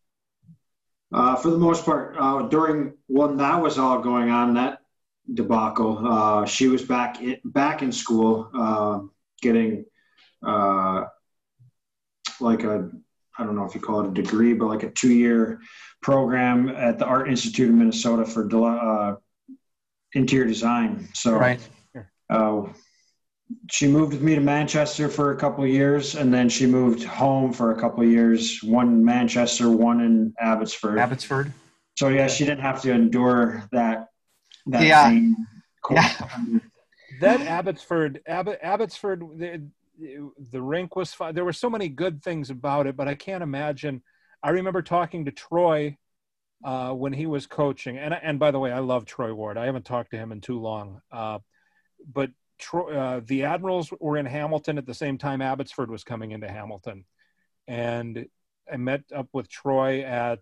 Uh, for the most part, uh, during when that was all going on, that debacle, uh, she was back in, back in school, uh, getting uh, like a I don't know if you call it a degree, but like a two year program at the Art Institute of Minnesota for interior design. So. Right uh, she moved with me to Manchester for a couple of years, and then she moved home for a couple of years. One in Manchester, one in Abbotsford. Abbotsford. So yeah, she didn't have to endure that. That yeah. yeah. that Abbotsford, Abbott, Abbotsford, the, rink was fine. There were so many good things about it, but I can't imagine. I remember talking to Troy uh, when he was coaching, and and by the way, I love Troy Ward. I haven't talked to him in too long. Uh, but uh, the Admirals were in Hamilton at the same time Abbotsford was coming into Hamilton, and I met up with Troy at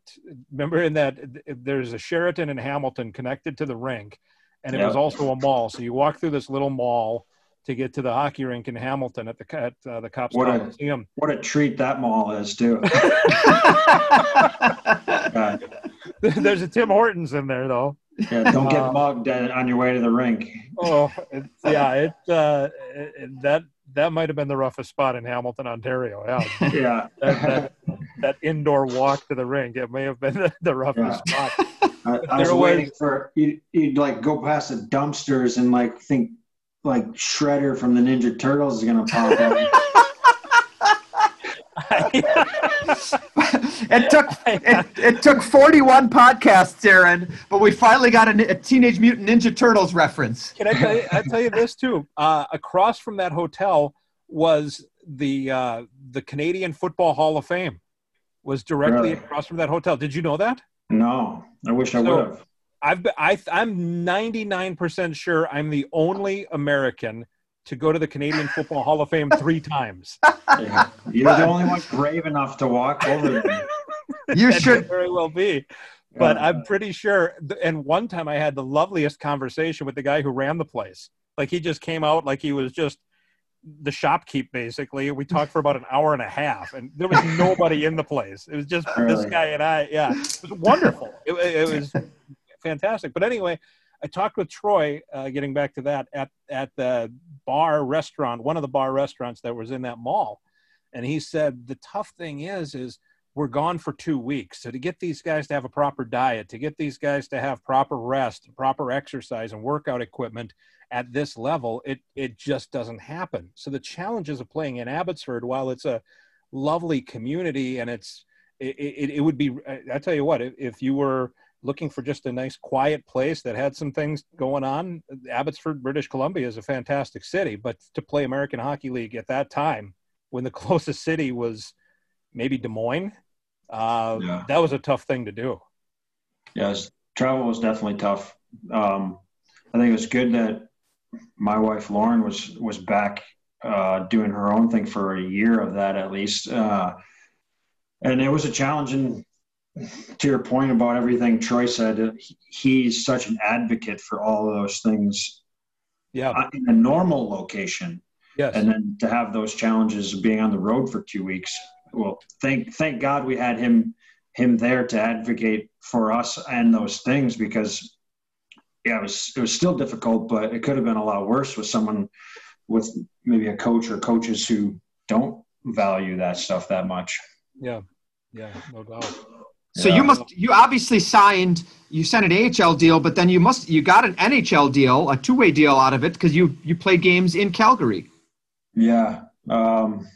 remember in that there's a Sheraton in Hamilton connected to the rink, and it yeah. was also a mall. So you walk through this little mall to get to the hockey rink in Hamilton at the at uh, the Copps what Coliseum. A, what a treat that mall is too. There's a Tim Hortons in there though. Yeah, don't get uh, mugged on your way to the rink. Oh, it's, yeah, it, uh, it, that that might have been the roughest spot in Hamilton, Ontario. Yeah, yeah. that, that, that, indoor walk to the rink, it may have been the, the roughest yeah. spot. I, I was waiting for you. You'd like go past the dumpsters and like think like Shredder from the Ninja Turtles is gonna pop up. it took it, it, took 41 podcasts, Aaron, but we finally got a, a, Teenage Mutant Ninja Turtles reference. Can I tell you? I tell you this too. Uh, across from that hotel was the uh, the Canadian Football Hall of Fame. Was directly really? across from that hotel. Did you know that? No, I wish I would have. I've been, I, I'm 99% sure I'm the only American to go to the Canadian Football Hall of Fame three times. Yeah. You're the only one brave enough to walk over there. You should very well be. But yeah. I'm pretty sure. And one time I had the loveliest conversation with the guy who ran the place. Like he just came out like he was just the shopkeep basically. We talked for about an hour and a half, and there was nobody in the place. It was just really? this guy and I. Yeah, it was wonderful. It, it was fantastic. But anyway, I talked with Troy, uh, getting back to that, at, at the bar restaurant, one of the bar restaurants that was in that mall. And he said, the tough thing is, is we're gone for two weeks. So to get these guys to have a proper diet, to get these guys to have proper rest, proper exercise and workout equipment at this level, it, it just doesn't happen. So the challenges of playing in Abbotsford, while it's a lovely community and it's, it, it, it would be, I tell you what, if you were looking for just a nice quiet place that had some things going on, Abbotsford, British Columbia is a fantastic city. But to play American Hockey League at that time, when the closest city was maybe Des Moines, uh, yeah. that was a tough thing to do. Yes, travel was definitely tough. Um, I think it was good that my wife Lauren was was back uh, doing her own thing for a year of that at least. Uh, and it was a challenging to your point about everything Troy said, he's such an advocate for all of those things. Yeah. Uh, in a normal location. Yes. And then to have those challenges of being on the road for two weeks. Well, thank thank God we had him him there to advocate for us and those things because yeah, it was it was still difficult, but it could have been a lot worse with someone with maybe a coach or coaches who don't value that stuff that much. Yeah. Yeah, no doubt. So yeah. you must you obviously signed you sent an AHL deal, but then you must you got an NHL deal, a two way deal out of it because you you played games in Calgary. Yeah. Um,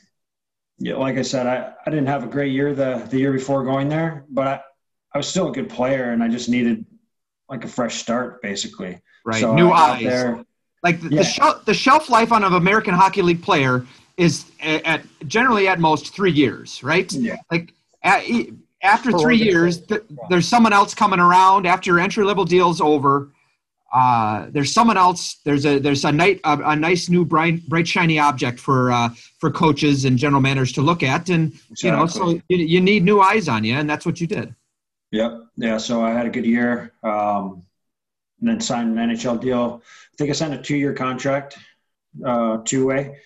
yeah, like I said, I, I didn't have a great year the the year before going there, but I, I was still a good player and I just needed like a fresh start basically. Right. So New eyes. There. Like the, yeah. the, shelf, the shelf life on an American Hockey League player is at, at generally at most three years, right? Yeah. Like at, after three years, th- there's someone else coming around after your entry level deal's over. Uh, there's someone else. There's a there's a, night, a, a nice new bright bright shiny object for uh, for coaches and general managers to look at, and exactly. you know, so you, you, need new eyes on you, and that's what you did. Yep. Yeah. So I had a good year, um, and then signed an NHL deal. I think I signed a two year contract, uh, two way.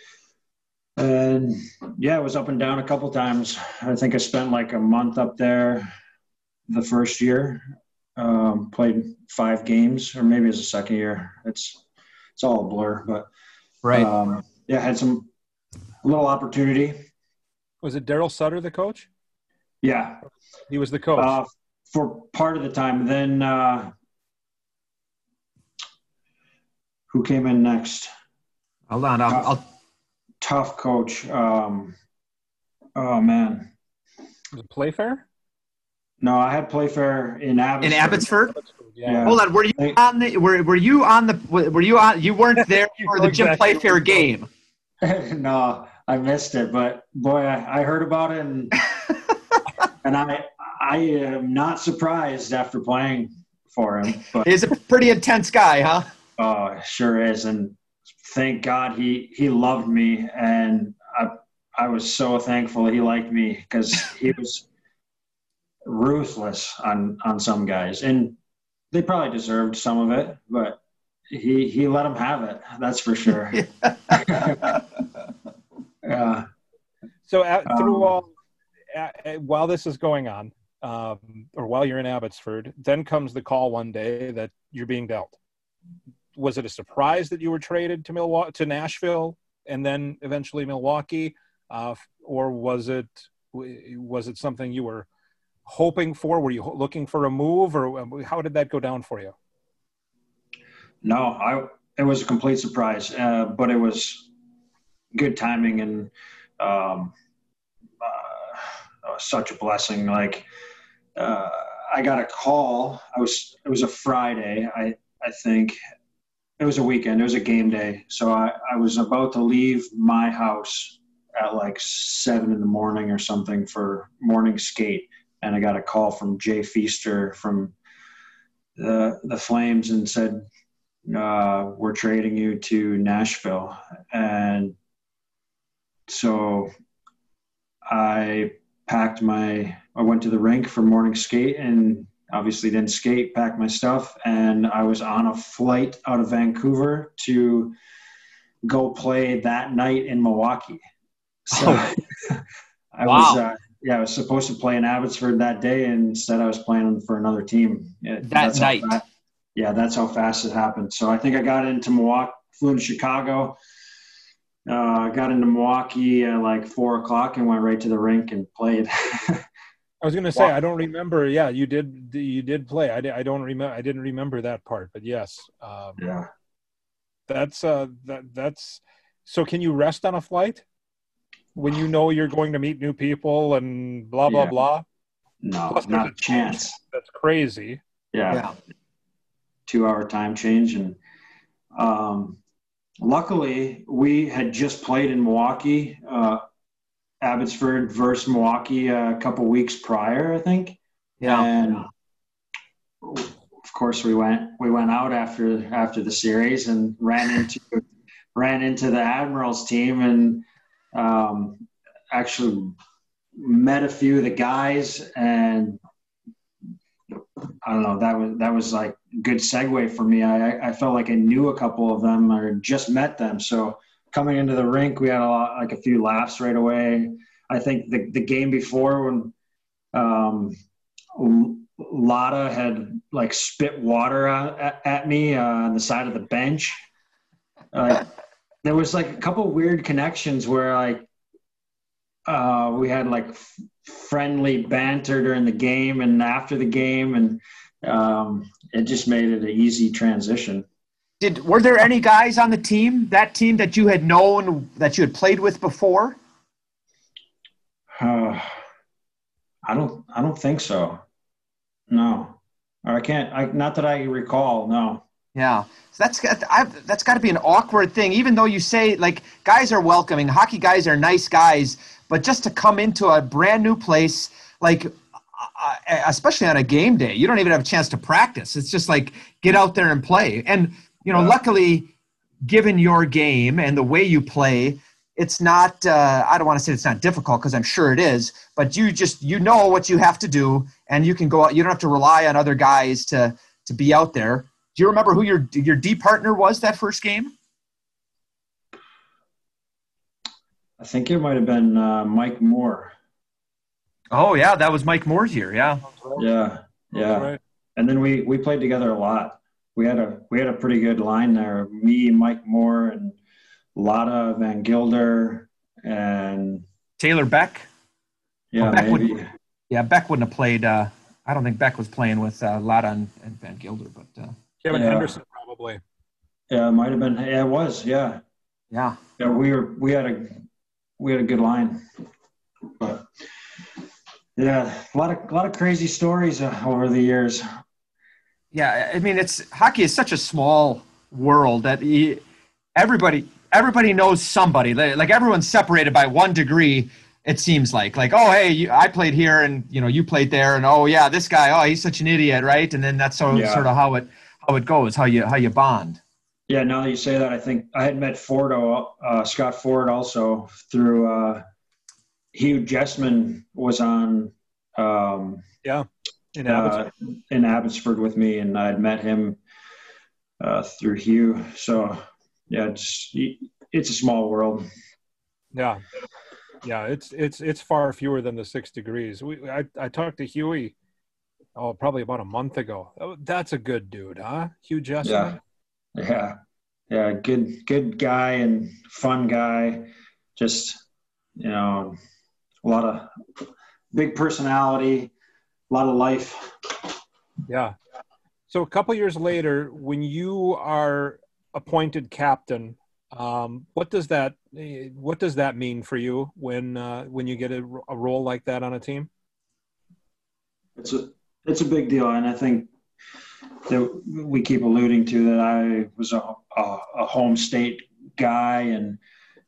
And yeah, it was up and down a couple times. I think I spent like a month up there the first year. Um, played five games, or maybe it was the second year. It's it's all a blur, but right. Um, yeah, had some a little opportunity. Was it Daryl Sutter the coach? Yeah, he was the coach uh, for part of the time. Then uh, who came in next? Hold on, I'll, I'll tough coach. Um, oh man, was it Playfair? No, I had Playfair in Abbotsford. In Abbotsford. Yeah. Hold on. Were you on the? Were, were you on the? Were you on? You weren't there for the Jim Playfair game. no, I missed it. But boy, I, I heard about it, and and I I am not surprised after playing for him. But he's a pretty intense guy, huh? Oh, sure is, and thank God he he loved me, and I I was so thankful he liked me because he was ruthless on on some guys, and they probably deserved some of it, but he he let them have it. That's for sure. yeah. So uh, through um, all, uh, while this is going on, um, or while you're in Abbotsford, then comes the call one day that you're being dealt was it a surprise that you were traded to Milwaukee to Nashville? and then eventually Milwaukee, uh, or was it was it something you were hoping for? Were you looking for a move, or um, how did that go down for you? No, I it was a complete surprise, uh, but it was good timing and um, uh, such a blessing. Like uh, I got a call. I was it was a Friday. I I think it was a weekend. It was a game day. So I, I was about to leave my house at like seven in the morning or something for morning skate, and I got a call from Jay Feaster from the the Flames and said uh, we're trading you to Nashville, and so I packed my. I went to the rink for morning skate and obviously didn't skate, packed my stuff, and I was on a flight out of Vancouver to go play that night in Milwaukee. So oh. I wow. was, uh, yeah, I was supposed to play in Abbotsford that day, and instead I was playing for another team. That that's night. Fast, yeah, that's how fast it happened. So I think I got into Milwaukee, flew to Chicago, uh, got into Milwaukee at like four o'clock and went right to the rink and played. I was going to say I don't remember. Yeah, you did. You did play. I, I don't remember. I didn't remember that part. But yes. Um, yeah. That's uh that that's so. Can you rest on a flight when you know you're going to meet new people and blah blah yeah. blah? No, Plus, not a chance. That's crazy. Yeah. yeah. Two hour time change and um, luckily we had just played in Milwaukee. Uh, Abbotsford versus Milwaukee a couple weeks prior, I think. Yeah. And of course, we went we went out after after the series and ran into ran into the Admirals team and um, actually met a few of the guys and I don't know that was that was like good segue for me. I I felt like I knew a couple of them or just met them, so coming into the rink, we had a lot, like a few laughs right away. I think the, the game before when um, Lotta had like spit water at, at me uh, on the side of the bench. Uh, there was like a couple weird connections where like uh, we had like f- friendly banter during the game and after the game, and um, it just made it an easy transition. Did were there any guys on the team that team that you had known that you had played with before? Uh, I don't. I don't think so. No, I can't. I not that I recall. No. Yeah, so that's I've, that's got to be an awkward thing. Even though you say like guys are welcoming, hockey guys are nice guys, but just to come into a brand new place, like uh, especially on a game day, you don't even have a chance to practice. It's just like get out there and play. And you know, yeah. luckily, given your game and the way you play, it's not. Uh, I don't want to say it's not difficult because I'm sure it is. But you just you know what you have to do, and you can go out. You don't have to rely on other guys to to be out there. Do you remember who your your D partner was that first game? I think it might have been uh, Mike Moore. Oh yeah, that was Mike Moore's year. Yeah. Yeah, yeah. Right. And then we we played together a lot we had a we had a pretty good line there. Me, Mike Moore, and Lotta Van Guilder, and Taylor Beck. Yeah, well, Beck maybe. yeah, Beck wouldn't have played. Uh, I don't think Beck was playing with uh, Lotta and, and Van Guilder, but uh, Kevin yeah. Henderson probably. Yeah, it might have been. Yeah, it was. Yeah. Yeah. Yeah, we were. We had a we had a good line, but yeah, a lot of a lot of crazy stories uh, over the years yeah, I mean, it's hockey is such a small world that he, everybody everybody knows somebody. Like everyone's separated by one degree. It seems like like oh hey you, I played here and you know you played there and oh yeah this guy oh he's such an idiot right and then that's so, yeah. sort of how it how it goes how you how you bond. Yeah, now that you say that, I think I had met Ford, uh, Scott Ford, also through uh, Hugh Jessiman was on. Um, yeah in Abbotsford, uh, in Abbotsford with me, and I'd met him uh, through Hugh. So yeah, it's it's a small world. Yeah, yeah, it's it's it's far fewer than the six degrees. We I I talked to Huey, oh probably about a month ago. Oh, that's a good dude, huh? Hugh Jessiman. Yeah, yeah, yeah, good good guy and fun guy. Just you know, a lot of big personality, lot of life. Yeah. So a couple years later, when you are appointed captain, um, what does that what does that mean for you when uh, when you get a, a role like that on a team? It's a it's a big deal, and I think that we keep alluding to that I was a, a, a home state guy and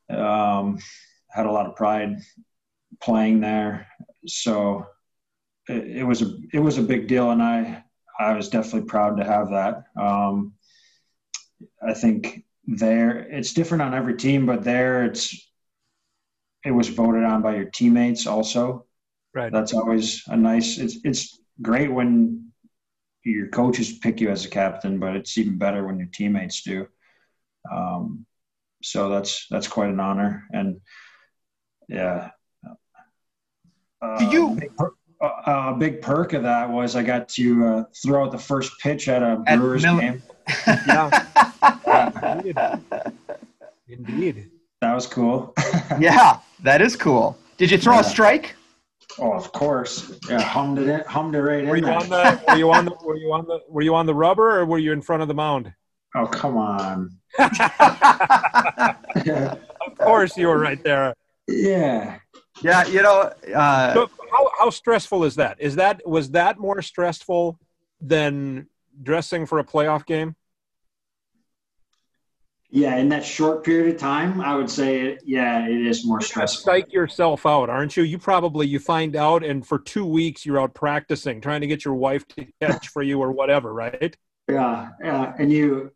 um, had a lot of pride playing there. So it, it, was a it was a big deal, and I I was definitely proud to have that. Um, I think there it's different on every team, but there it's it was voted on by your teammates also. Right. That's always a nice. It's it's great when your coaches pick you as a captain, but it's even better when your teammates do. Um, so that's that's quite an honor, and yeah. Uh, do you? A, a, big perk of that was I got to uh, throw out the first pitch at a Brewers at game. yeah. Indeed. Indeed. That was cool. yeah, that is cool. Did you throw yeah. a strike? Oh, of course. Yeah, hummed it, in, hummed it right were in you there. On the, were you on the? Were you on the? Were you on the rubber, or were you in front of the mound? Oh, come on. of course, you were right there. Yeah. Yeah, you know. Uh, so how how stressful is that? Is that was that more stressful than dressing for a playoff game? Yeah, in that short period of time, I would say, yeah, it is more stressful. Psych yourself out, aren't you? You probably you find out, and for two weeks you're out practicing, trying to get your wife to catch for you or whatever, right? Yeah, yeah, and you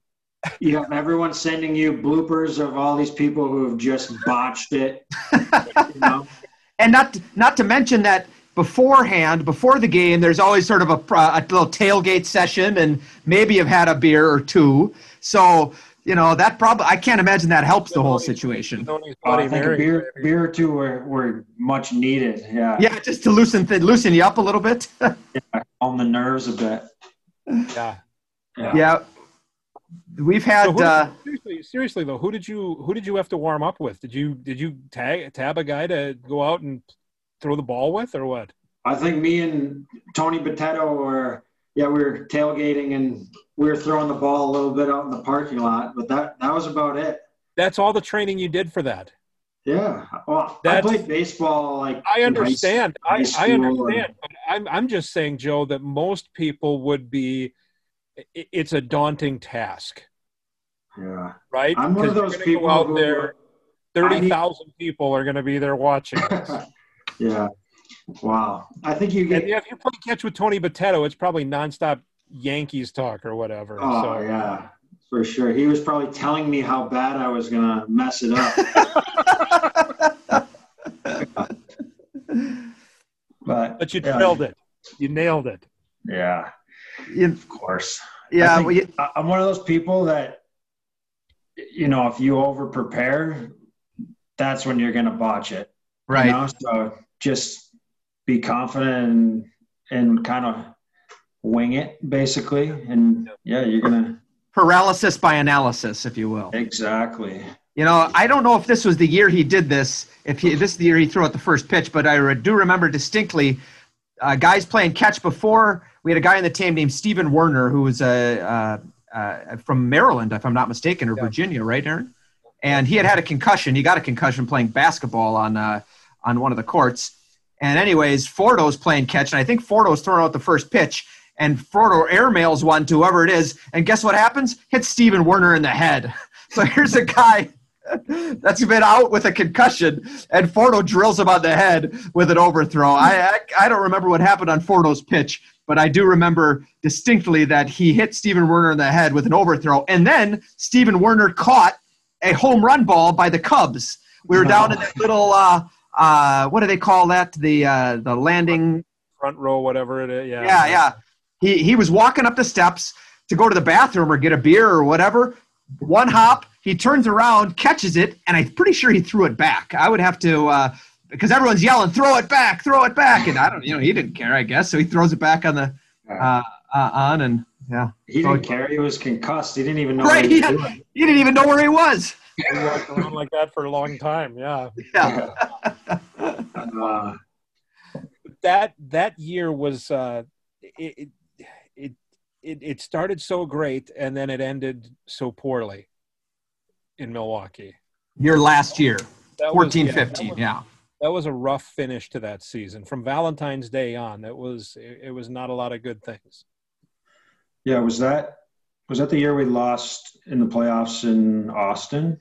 you have everyone sending you bloopers of all these people who have just botched it. You know? and not not to mention that beforehand, before the game, there's always sort of a, a little tailgate session, and maybe you've had a beer or two. So you know that probably I can't imagine that helps the whole situation. Uh, I think a beer, beer or two were, were much needed. Yeah. Yeah, just to loosen th- loosen you up a little bit. yeah, on the nerves a bit. Yeah. Yeah. yeah. We've had so uh, seriously, seriously though. Who did you who did you have to warm up with? Did you did you tag tab a guy to go out and throw the ball with, or what? I think me and Tony Botetto were yeah we were tailgating and we were throwing the ball a little bit out in the parking lot, but that that was about it. That's all the training you did for that. Yeah, well, That's, I played baseball like. I understand. High, high I, I understand, but I'm I'm just saying, Joe, that most people would be. It's a daunting task. Yeah. Right. I'm one of those people out there. Thirty thousand people are going to be there watching. yeah. Wow. I think you get. And if you play catch with Tony Botetto, it's probably nonstop Yankees talk or whatever. Oh so. yeah, for sure. He was probably telling me how bad I was gonna mess it up. but but you yeah. nailed it. You nailed it. Yeah, of course. Yeah, well, you, I'm one of those people that you know if you over prepare, that's when you're gonna botch it. Right. You know? So just be confident and and kind of wing it basically. And yeah you're gonna paralysis by analysis if you will. Exactly. You know i don't know if this was the year he did this if he this is the year he threw out the first pitch but i do remember distinctly uh, guys playing catch before. We had a guy on the team named Stephen Werner who was a uh, uh, from Maryland if I'm not mistaken or yeah. Virginia right Aaron? And he had had a concussion. He got a concussion playing basketball on uh, on one of the courts and anyways Fordo's playing catch and I think Fordo's throwing out the first pitch and Fordo airmails one to whoever it is, and guess what happens? Hits Stephen Werner in the head. So here's a guy that's been out with a concussion, and Fordo drills him on the head with an overthrow. I, I, I don't remember what happened on Fordo's pitch, but I do remember distinctly that he hit Stephen Werner in the head with an overthrow, and then Stephen Werner caught a home run ball by the Cubs. We were down in that little uh, uh, what do they call that? The uh, the landing front row, whatever it is. Yeah, yeah, yeah. He, he was walking up the steps to go to the bathroom or get a beer or whatever. One hop, he turns around, catches it, and I'm pretty sure he threw it back. I would have to, uh, because everyone's yelling, throw it back, throw it back. And I don't, you know, he didn't care, I guess. So he throws it back on the, uh, uh, on and Yeah. He didn't so, care. He was concussed. He didn't even know. Right. He, he, he, didn't even know where he was. He walked around like that for a long time. Yeah. Yeah. uh, that that year was uh, it, it it it started so great and then it ended so poorly in Milwaukee. Your last year, that 14, was, yeah, 15, was, yeah. That was a rough finish to that season. From Valentine's Day on, it was it, it was not a lot of good things. Yeah, was that was that the year we lost in the playoffs in Austin?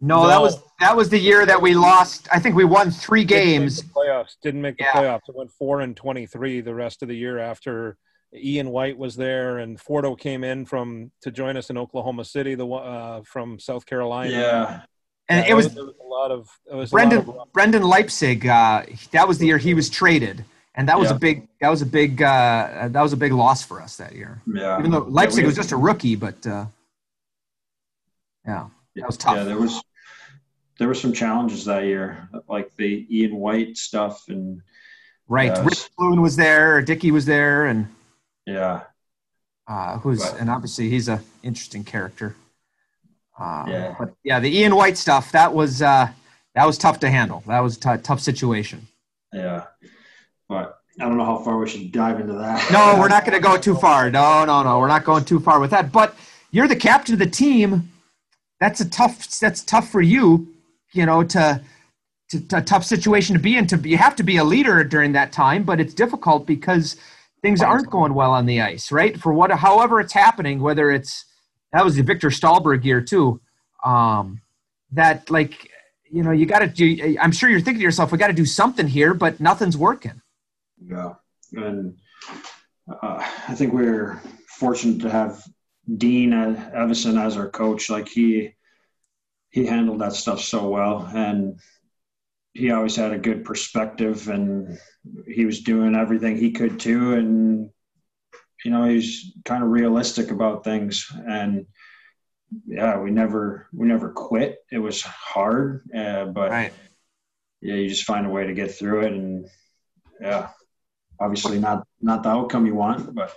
No, no, that was that was the year that we lost. I think we won three games. Didn't playoffs didn't make the yeah. playoffs. It went four and twenty three the rest of the year after Ian White was there and Fordo came in from to join us in Oklahoma City, the uh, from South Carolina. Yeah, and yeah, it was, was, a lot of was Brendan of, Brendan Leipsic. Uh, that was the year he was traded, and that was yeah. a big that was a big uh, that was a big loss for us that year. Yeah, even though Leipsic yeah, was just a rookie, but uh, yeah, that was tough. Yeah, there was there were some challenges that year, like the Ian White stuff and right. Uh, Rich Boone was there, Dickey was there, and yeah, uh, who's but, and obviously he's a interesting character. Uh, yeah. But yeah, the Ian White stuff that was uh, that was tough to handle. That was a t- tough situation. Yeah, but I don't know how far we should dive into that. No, we're not going to go too far. No, no, no, we're not going too far with that. But you're the captain of the team. That's a tough. That's tough for you. You know, to, to, to a tough situation to be in. To be, you have to be a leader during that time, but it's difficult because things aren't going well on the ice, right? For what, however it's happening, whether it's that was the Viktor Stalberg year too. Um, that like you know you got to do. I'm sure you're thinking to yourself, we got to do something here, but nothing's working. Yeah, and uh, I think we're fortunate to have Dean Evason as our coach. Like he he handled that stuff so well, and he always had a good perspective, and he was doing everything he could too, and you know he's kind of realistic about things and yeah we never we never quit it was hard uh, but right. yeah you just find a way to get through it and yeah obviously not not the outcome you want but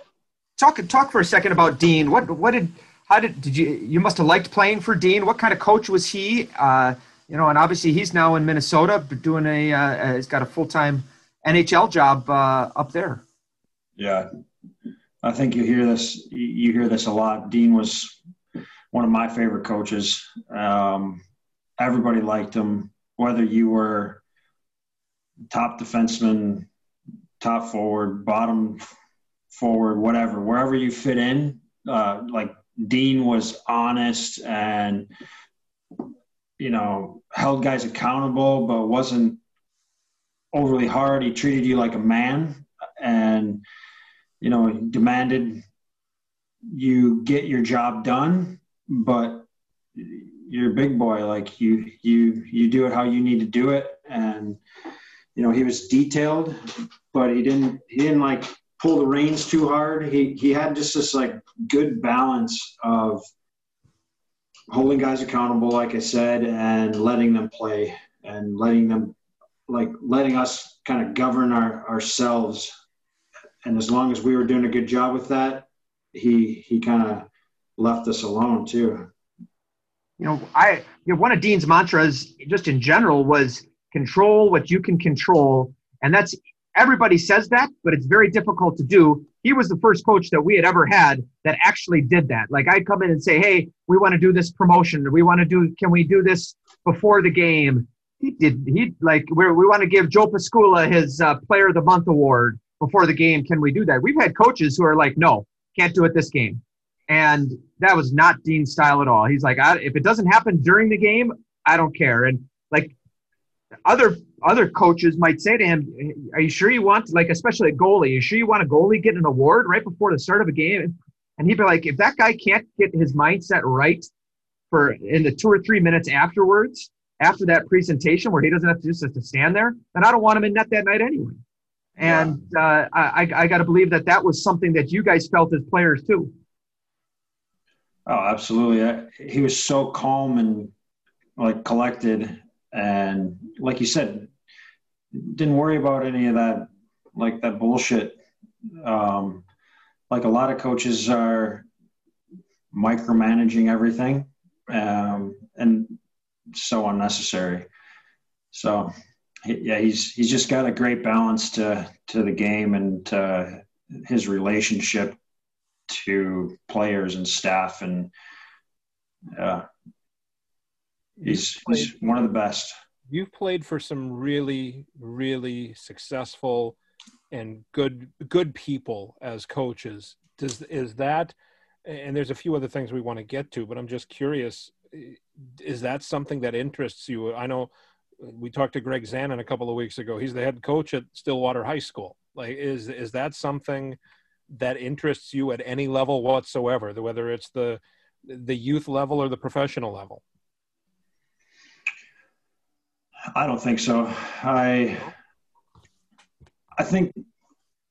talk talk for a second about dean what what did how did did you you must have liked playing for dean what kind of coach was he uh, you know and obviously he's now in minnesota but doing a uh, he's got a full-time nhl job uh, up there yeah I think you hear this. You hear this a lot. Dean was one of my favorite coaches. Um, everybody liked him, whether you were top defenseman, top forward, bottom forward, whatever, wherever you fit in. Uh, like Dean was honest and you know held guys accountable, but wasn't overly hard. He treated you like a man and you know, demanded you get your job done, but you're a big boy. Like you, you, you do it how you need to do it. And, you know, he was detailed, but he didn't, he didn't like pull the reins too hard. He, he had just this like good balance of holding guys accountable, like I said, and letting them play and letting them like letting us kind of govern our, ourselves and as long as we were doing a good job with that, he he kind of left us alone too. You know, I you know, one of Dean's mantras, just in general, was control what you can control, and that's everybody says that, but it's very difficult to do. He was the first coach that we had ever had that actually did that. Like I come in and say, "Hey, we want to do this promotion. We want to do. Can we do this before the game?" He did. He like we we want to give Joe Piskula his uh, Player of the Month award before the game, can we do that? We've had coaches who are like, no, can't do it this game. And that was not Dean's style at all. He's like, if it doesn't happen during the game, I don't care. And like other other coaches might say to him, "Are you sure you want like especially a goalie? Are you sure you want a goalie get an award right before the start of a game?" And he'd be like, "If that guy can't get his mindset right for in the two or three minutes afterwards, after that presentation where he doesn't have to just have to stand there, then I don't want him in net that night anyway." And yeah. uh, I, I got to believe that that was something that you guys felt as players too. Oh, absolutely. He was so calm and like collected, and like you said, didn't worry about any of that, like that bullshit. Um, like a lot of coaches are micromanaging everything, um, and so unnecessary. So, yeah, he's he's just got a great balance to to the game and to his relationship to players and staff, and uh, he's he's one of the best. You've played for some really really successful and good good people as coaches. Does is that? And there's a few other things we want to get to, but I'm just curious. Is that something that interests you? I know we talked to Greg Zanon a couple of weeks ago. He's the head coach at Stillwater High School. Like, is is that something that interests you at any level whatsoever, whether it's the the youth level or the professional level? I don't think so. I I think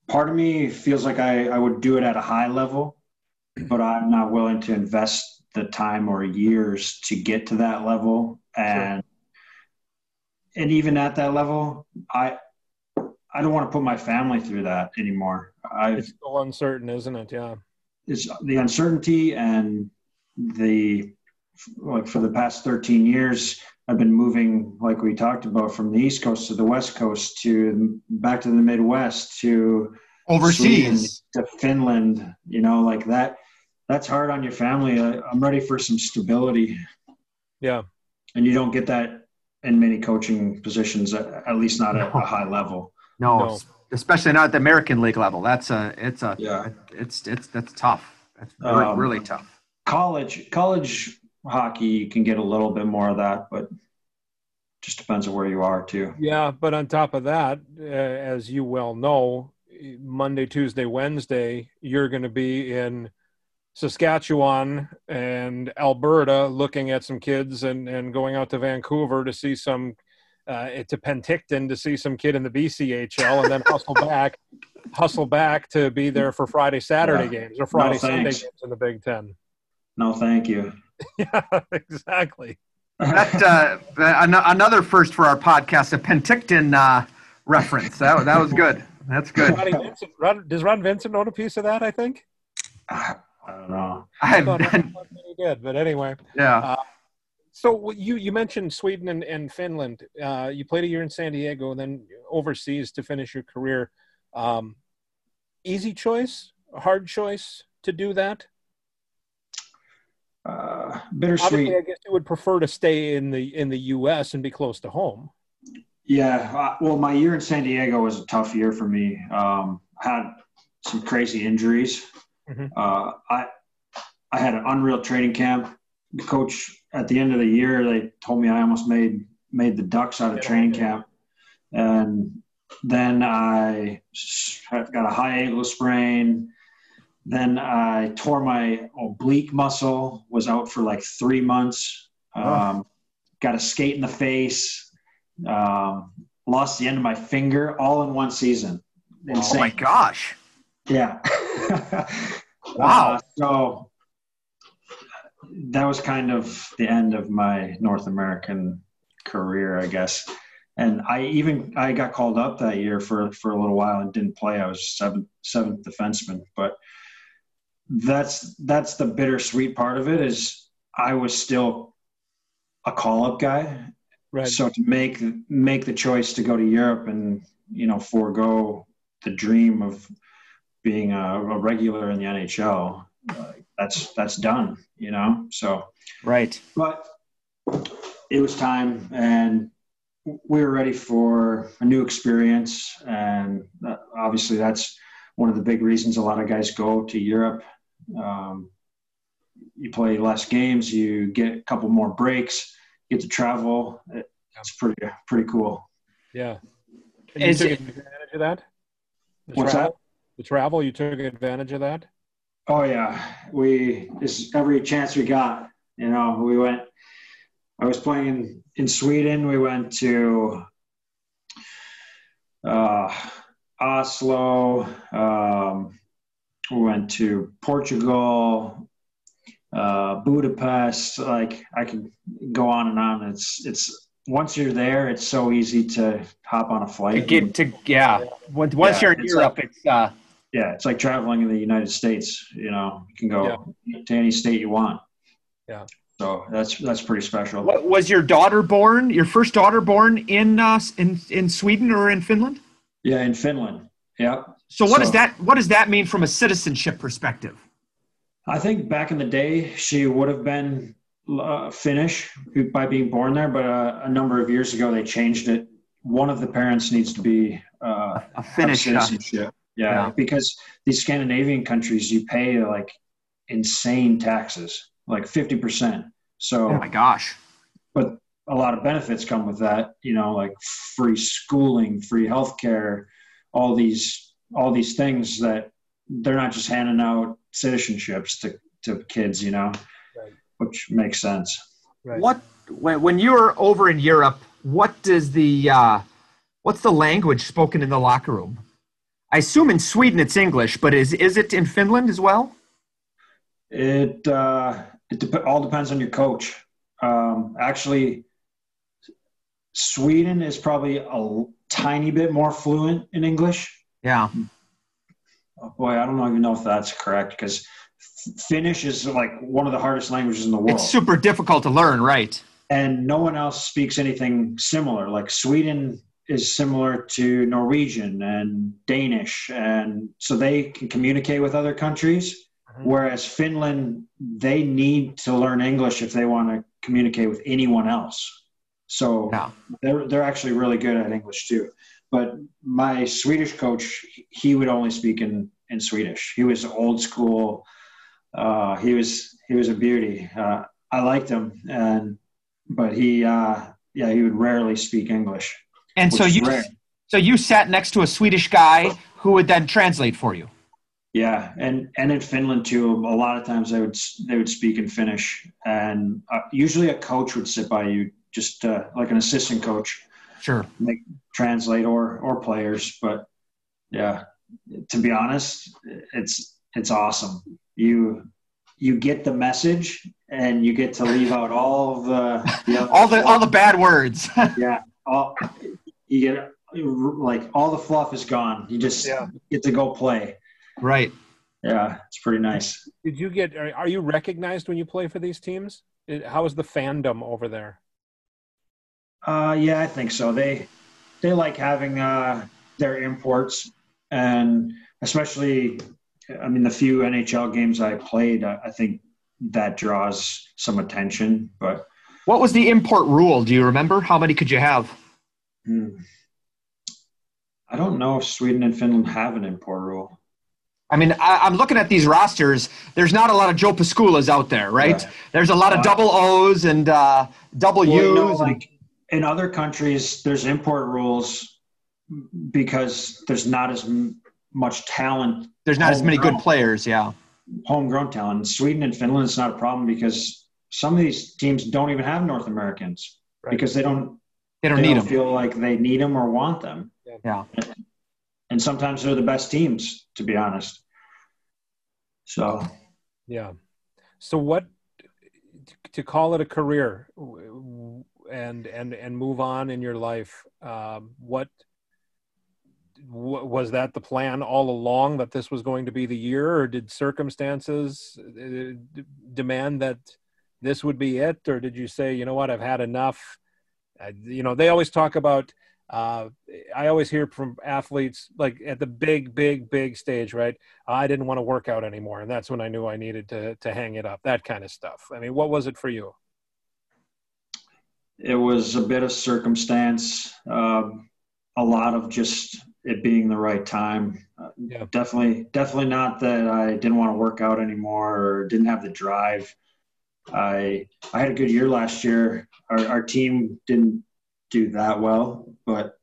part of me feels like I, I would do it at a high level, but I'm not willing to invest the time or years to get to that level. And sure and even at that level, I I don't want to put my family through that anymore. I, it's still uncertain, isn't it? Yeah. It's the uncertainty and the like for the past 13 years, I've been moving, like we talked about, from the East Coast to the West Coast to back to the Midwest to overseas to Finland. You know, like that. That's hard on your family. I, I'm ready for some stability. Yeah. And you don't get that in many coaching positions, at least not at a high level. No, no, especially not at the American League level. That's a it's a yeah. It's it's that's tough. That's really, um, really tough. College college hockey you can get a little bit more of that, but just depends on where you are too. Yeah, but on top of that, uh, as you well know, Monday, Tuesday, Wednesday, you're going to be in Saskatchewan and Alberta looking at some kids and, and going out to Vancouver to see some uh, to Penticton to see some kid in the BCHL and then hustle back hustle back to be there for Friday Saturday yeah. games or Friday no, Sunday games in the Big Ten. No, thank you. yeah, exactly. That uh, another first for our podcast, a Penticton uh, reference. That that was good. That's good. Ron, does Ron Vincent own a piece of that? I think. I don't know. I've been pretty good, but anyway. Yeah. Uh, so you you mentioned Sweden and, and Finland. Uh, you played a year in San Diego and then overseas to finish your career. Um, easy choice, hard choice to do that. Uh, bittersweet. Obviously, I guess you would prefer to stay in the in the U.S. and be close to home. Yeah, uh, well, my year in San Diego was a tough year for me. Um, I had some crazy injuries Mm-hmm. Uh, I I had an unreal training camp. The coach at the end of the year, they told me I almost made made the Ducks out of training camp, and then I got a high ankle sprain. Then I tore my oblique muscle, was out for like three months. Um, got a skate in the face. Um, lost the end of my finger all in one season. Insane. Oh my gosh! Yeah. wow. Uh, so that was kind of the end of my North American career, I guess. And I even I got called up that year for for a little while and didn't play. I was seventh seventh defenseman, but that's that's the bittersweet part of it is I was still a call up guy. Right. So to make make the choice to go to Europe and you know forego the dream of being a, a regular in the NHL, uh, that's that's done, you know. So right, but it was time, and we were ready for a new experience, and obviously that's one of the big reasons a lot of guys go to Europe. Um, you play less games, you get a couple more breaks, get to travel. It's pretty pretty cool. Yeah. And you took it, advantage of that. What's travel? that? the travel you took advantage of that oh yeah we just every chance we got you know we went i was playing in, in sweden we went to uh, oslo um, we went to portugal uh, budapest like i could go on and on it's it's once you're there, it's so easy to hop on a flight. To get to yeah. Once, once yeah, you're in Europe, like, it's uh, yeah, it's like traveling in the United States. You know, you can go yeah. to any state you want. Yeah. So that's that's pretty special. What, was your daughter born? Your first daughter born in uh, in in Sweden or in Finland? Yeah, in Finland. Yeah. So what so, does that what does that mean from a citizenship perspective? I think back in the day she would have been uh, Finnish by being born there, but uh, a number of years ago they changed it. One of the parents needs to be uh, a Finnish citizenship. Yeah, yeah, because these Scandinavian countries you pay like insane taxes, like fifty percent. So oh my gosh. But a lot of benefits come with that, you know, like free schooling, free healthcare, all these all these things that they're not just handing out citizenships to, to kids, you know, right. which makes sense. Right. What when when you're over in Europe, what does the uh, what's the language spoken in the locker room? I assume in Sweden it's English, but is is it in Finland as well? It uh, it de- all depends on your coach. Um, actually, Sweden is probably a tiny bit more fluent in English. Yeah. Oh boy, I don't even know if that's correct because Finnish is like one of the hardest languages in the world. It's super difficult to learn, right? And no one else speaks anything similar. Like Sweden is similar to Norwegian and Danish, and so they can communicate with other countries. Mm-hmm. Whereas Finland, they need to learn English if they want to communicate with anyone else. So yeah. they're they're actually really good at English too. But my Swedish coach, he would only speak in in Swedish. He was old school. Uh, he was he was a beauty. Uh, I liked him, and but he uh, yeah he would rarely speak English. And so you so you sat next to a Swedish guy who would then translate for you. Yeah, and and in Finland too, a lot of times they would they would speak in Finnish, and uh, usually a coach would sit by you just uh, like an assistant coach. Sure. Make, translate or or players, but yeah, to be honest, it's it's awesome. You you get the message and you get to leave out all the, the all the all the bad words. yeah, all you get like all the fluff is gone. You just yeah. get to go play. Right. Yeah, it's pretty nice. Did you get? Are you recognized when you play for these teams? How is the fandom over there? Uh, yeah, I think so. They they like having uh, their imports, and especially, I mean, the few NHL games I played, I, I think that draws some attention. But what was the import rule? Do you remember? How many could you have? Hmm. I don't know if Sweden and Finland have an import rule. I mean, I, am looking at these rosters. There's not a lot of Joe Piskulas out there, right? right. There's a lot of double O's and uh, double well, U's. No, like, in other countries, there's import rules because there's not as m- much talent. There's not as many good players, yeah. Homegrown talent. In Sweden and Finland, it's not a problem because some of these teams don't even have North Americans right. because they don't. They don't they need don't them. Feel like they need them or want them. Yeah. And sometimes they're the best teams, to be honest. So. Yeah. So what to call it a career? And and and move on in your life um, what was that the plan all along that this was going to be the year or did circumstances uh, demand that this would be it or did you say you know what i've had enough uh, you know they always talk about uh, I always hear from athletes like at the big, big, big stage, right? I didn't want to work out anymore, and that's when I knew I needed to to hang it up. That kind of stuff. I mean, what was it for you? It was a bit of circumstance, um, a lot of just it being the right time. Uh, yeah. Definitely, definitely not that I didn't want to work out anymore or didn't have the drive. I I had a good year last year. Our, our team didn't do that well, but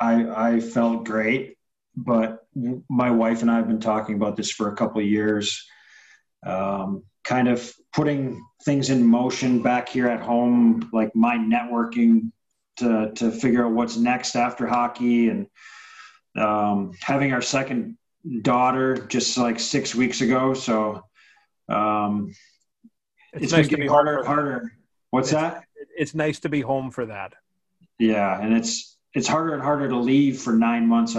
I I felt great. But my wife and I have been talking about this for a couple of years. Um, kind of putting things in motion back here at home, like my networking to to figure out what's next after hockey, and um, having our second daughter just like six weeks ago. So um, it's, it's nice getting harder and harder. What's it's, that? It's nice to be home for that. Yeah, and it's it's harder and harder to leave for nine months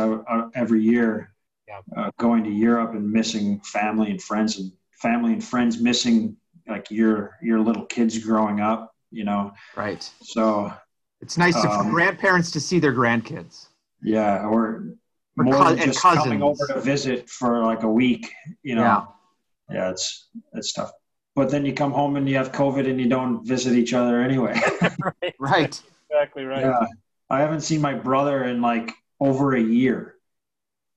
every year. yeah. uh, going to Europe and missing family and friends and family and friends missing like your your little kids growing up. You know, right? So it's nice um, for grandparents to see their grandkids. Yeah, or, or more co- than just coming over to visit for like a week. You know, yeah, yeah it's it's tough. But then you come home and you have COVID and you don't visit each other anyway. right. right. Exactly right. Yeah. I haven't seen my brother in like over a year.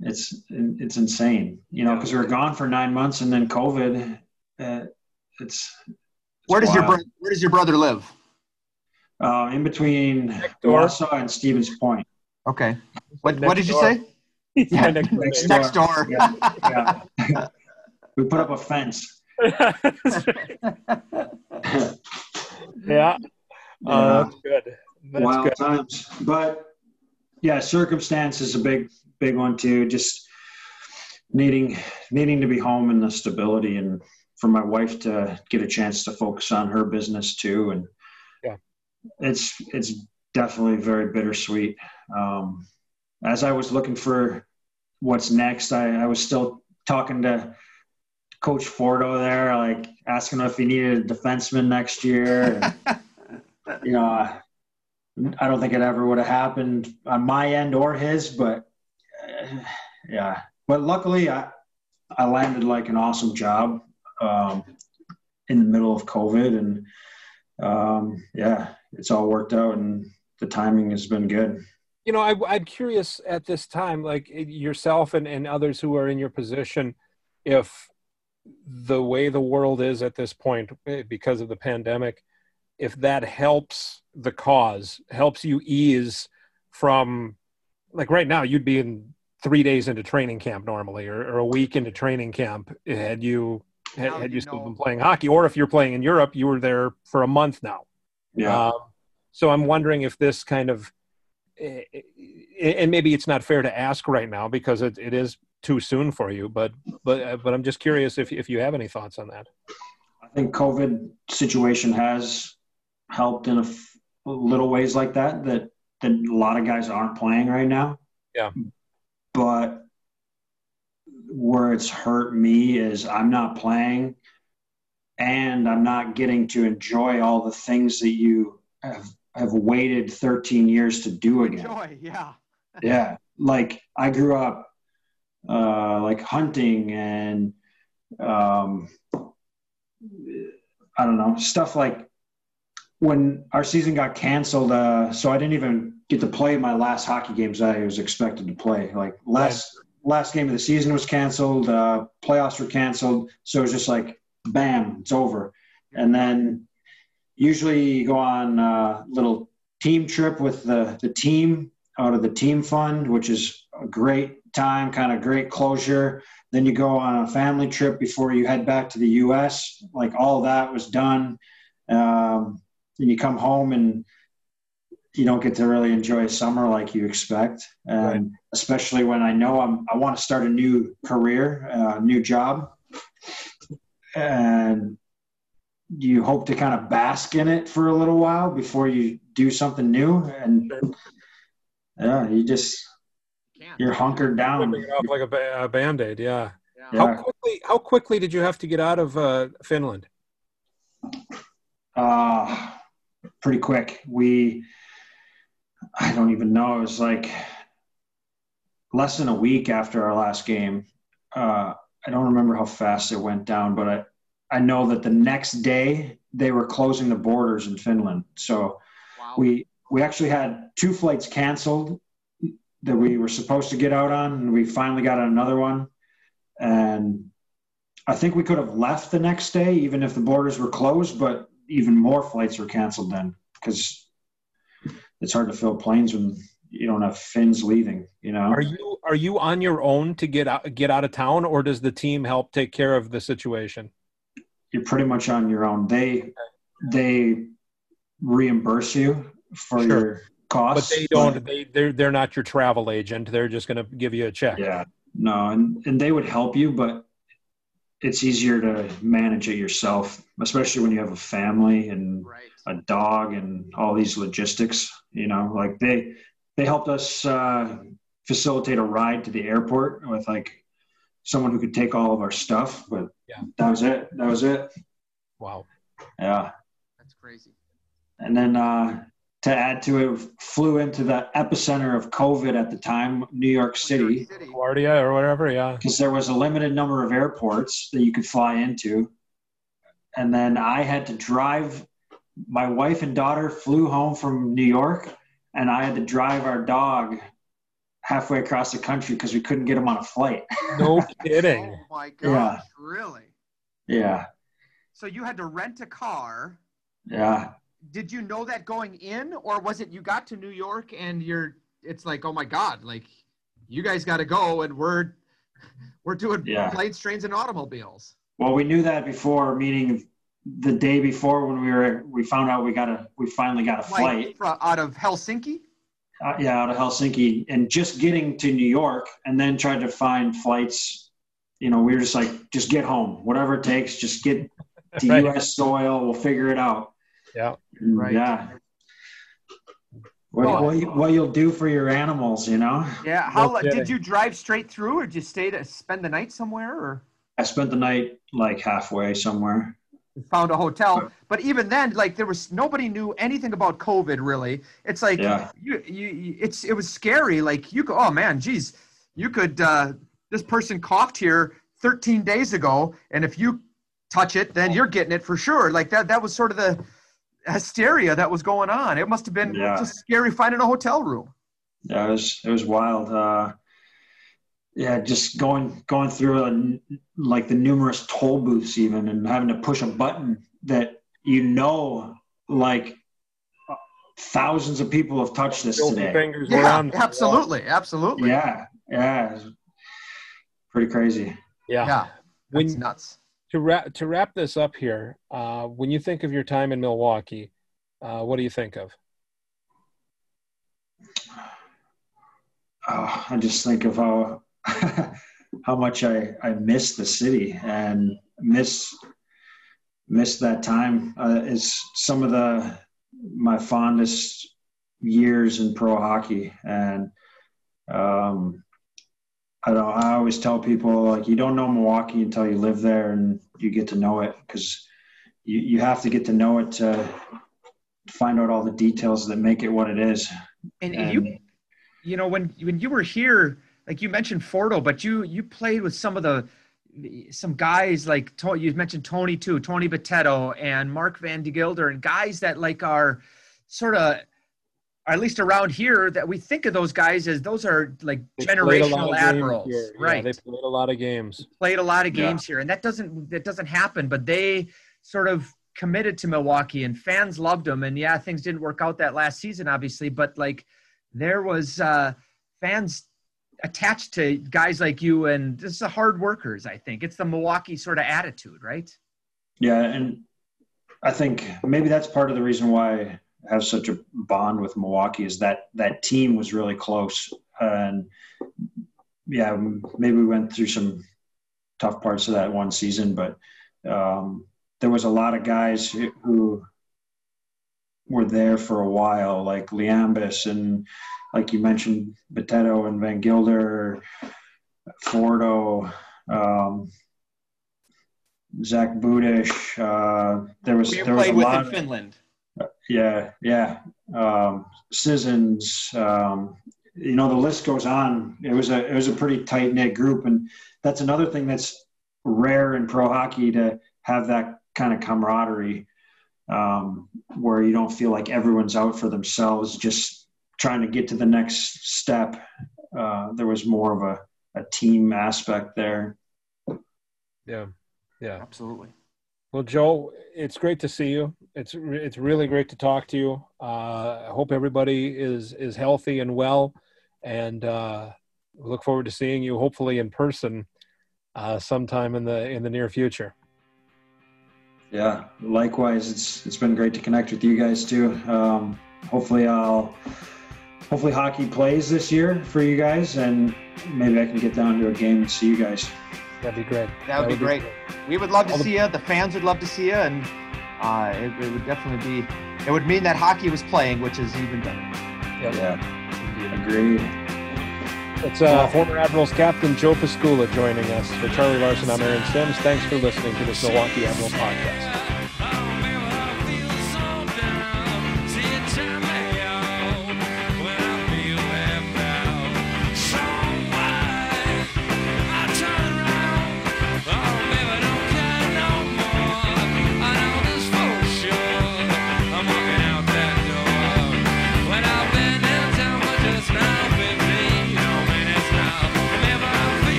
It's it's insane, you know, because we were gone for nine months and then COVID. Uh, it's, it's, where does wild. your bro- where does your brother live? Uh, in between Wausau and Stevens Point. Okay. What what did you say? yeah, next, next, next door. yeah, yeah. we put up a fence. yeah. Uh, that's good. That's Wild good. times, but yeah, circumstance is a big big one too. Just needing needing to be home and the stability, and for my wife to get a chance to focus on her business too. And yeah, it's it's definitely very bittersweet. Um, as I was looking for what's next, I, I was still talking to Coach Fordo there, like asking if he needed a defenseman next year. And, you know, I don't think it ever would have happened on my end or his, but yeah. But luckily, I I landed like an awesome job um, in the middle of COVID, and um, yeah, it's all worked out, and the timing has been good. You know, I, I'm curious at this time, like yourself and, and others who are in your position, if the way the world is at this point eh, because of the pandemic, if that helps the cause, helps you ease from, like right now, you'd be in three days into training camp normally, or, or a week into training camp had you had, had you, you still been playing hockey, or if you're playing in Europe, you were there for a month now. Yeah. Um, so I'm wondering if this kind of, eh, eh, and maybe it's not fair to ask right now because it, it is too soon for you, but but uh, but I'm just curious if if you have any thoughts on that. I think COVID situation has helped in a f- little ways like that that that a lot of guys aren't playing right now. Yeah. But where it's hurt me is I'm not playing and I'm not getting to enjoy all the things that you have have waited 13 years to do again. Enjoy, yeah. yeah. Like I grew up uh, like hunting and um, I don't know stuff like when our season got canceled. Uh, so I didn't even get to play my last hockey games I was expected to play. Like last right. last game of the season was canceled. Uh, playoffs were canceled. So it was just like bam, it's over. And then usually you go on a little team trip with the the team out of the team fund, which is a great time, kind of great closure. Then you go on a family trip before you head back to the U.S. Like all that was done. Um, and you come home and you don't get to really enjoy summer like you expect. And right. especially when I know I'm, I want to start a new career, a uh, new job. And you hope to kind of bask in it for a little while before you do something new. And yeah, you just you're hunkered down. It off like a, a band aid. Yeah. yeah. How quickly? How quickly did you have to get out of uh, Finland? Uh, pretty quick. We, I don't even know. It was like less than a week after our last game. Uh, I don't remember how fast it went down, but I, I know that the next day they were closing the borders in Finland. So wow. we we actually had two flights canceled that we were supposed to get out on, and we finally got on another one. And I think we could have left the next day, even if the borders were closed, but even more flights were canceled then because it's hard to fill planes when you don't have Finns leaving. You know, are you are you on your own to get out get out of town, or does the team help take care of the situation? You're pretty much on your own. They they reimburse you for sure. your costs. But they don't. But, they they're they're not your travel agent. They're just going to give you a check. Yeah. No, and and they would help you, but it's easier to manage it yourself, especially when you have a family and right. a dog and all these logistics. You know, like they they helped us uh, facilitate a ride to the airport with like someone who could take all of our stuff. But yeah, that was it. That was it. Wow. Yeah. That's crazy. And then uh, to add to it, flew into the epicenter of COVID at the time, New York City, LaGuardia or whatever. Yeah. Because there was a limited number of airports that you could fly into. And then I had to drive. My wife and daughter flew home from New York, and I had to drive our dog halfway across the country because we couldn't get him on a flight. No kidding. oh my gosh, yeah. really? Yeah. So you had to rent a car. Yeah. Did you know that going in, or was it you got to New York and you're? It's like, oh my god, like you guys got to go, and we're we're doing yeah. planes, trains, and automobiles. Well, we knew that before, meaning the day before when we were we found out we got a we finally got a flight out of Helsinki. Uh, yeah, out of Helsinki, and just getting to New York, and then tried to find flights. You know, we were just like, just get home, whatever it takes, just get to right. U.S. soil. We'll figure it out. Yeah. Right. Yeah. What, well, what, you, what you'll do for your animals, you know? Yeah. How did you drive straight through, or did you stay to spend the night somewhere, or? I spent the night like halfway somewhere found a hotel. But even then, like there was nobody knew anything about COVID really. It's like yeah. you, you, it's it was scary. Like you could, oh man, geez, you could. Uh, this person coughed here 13 days ago, and if you touch it, then you're getting it for sure. Like that. That was sort of the hysteria that was going on. It must have been yeah. just scary finding a hotel room. Yeah, it was it was wild. Uh, yeah, just going going through a, like the numerous toll booths even, and having to push a button that you know, like thousands of people have touched this today. Fingers yeah, absolutely, absolutely. Yeah, yeah, pretty crazy. Yeah, yeah, when, nuts. To wrap to wrap this up here, uh, when you think of your time in Milwaukee, uh, what do you think of? Oh, I just think of how how much I, I miss the city and miss miss that time. Uh, it's some of the my fondest years in pro hockey, and um, I don't. I always tell people like you don't know Milwaukee until you live there and you get to know it because you you have to get to know it to find out all the details that make it what it is. And, and you, you know, when when you were here like you mentioned Fordo, but you you played with some of the some guys like you mentioned Tony too, Tony Bitetto and Mark Van de Guilder, and guys that like are sort of at least around here that we think of those guys as those are like they generational admirals, right? Yeah, they played a lot of games. Played a lot of games yeah. here, and that doesn't that doesn't happen. But they sort of committed to Milwaukee, and fans loved them. And yeah, things didn't work out that last season, obviously, but like there was uh, fans attached to guys like you and this is the hard workers i think it's the milwaukee sort of attitude right yeah and i think maybe that's part of the reason why have such a bond with milwaukee is that that team was really close and yeah maybe we went through some tough parts of that one season but um, there was a lot of guys who were there for a while like Liambas and like you mentioned, Bitetto and Van Guilder, Fordo, um, Zach Budish. Uh, there was you there was a lot in Finland. Yeah, yeah. Um, Sissons. Um, you know, the list goes on. It was a it was a pretty tight knit group, and that's another thing that's rare in pro hockey to have that kind of camaraderie, um, where you don't feel like everyone's out for themselves. Just trying to get to the next step, uh, there was more of a, a team aspect there. Yeah, yeah, absolutely. Well, Joe, it's great to see you. It's it's really great to talk to you. Uh, I hope everybody is is healthy and well, and uh, look forward to seeing you hopefully in person uh, sometime in the in the near future. Yeah, likewise. It's it's been great to connect with you guys too. Um, hopefully, I'll hopefully hockey plays this year for you guys, and maybe I can get down to a game and see you guys. That'd be great. That would, that would be great. great. We would love to All see the- you. The fans would love to see you, and uh, it, it, would definitely be. It would mean that hockey was playing, which is even better. Yeah. yeah. Agreed. It's uh, former Admirals captain Joe Piskula joining us. For Charlie Larson, I'm Aaron Sims. Thanks for listening to this Milwaukee Admirals podcast.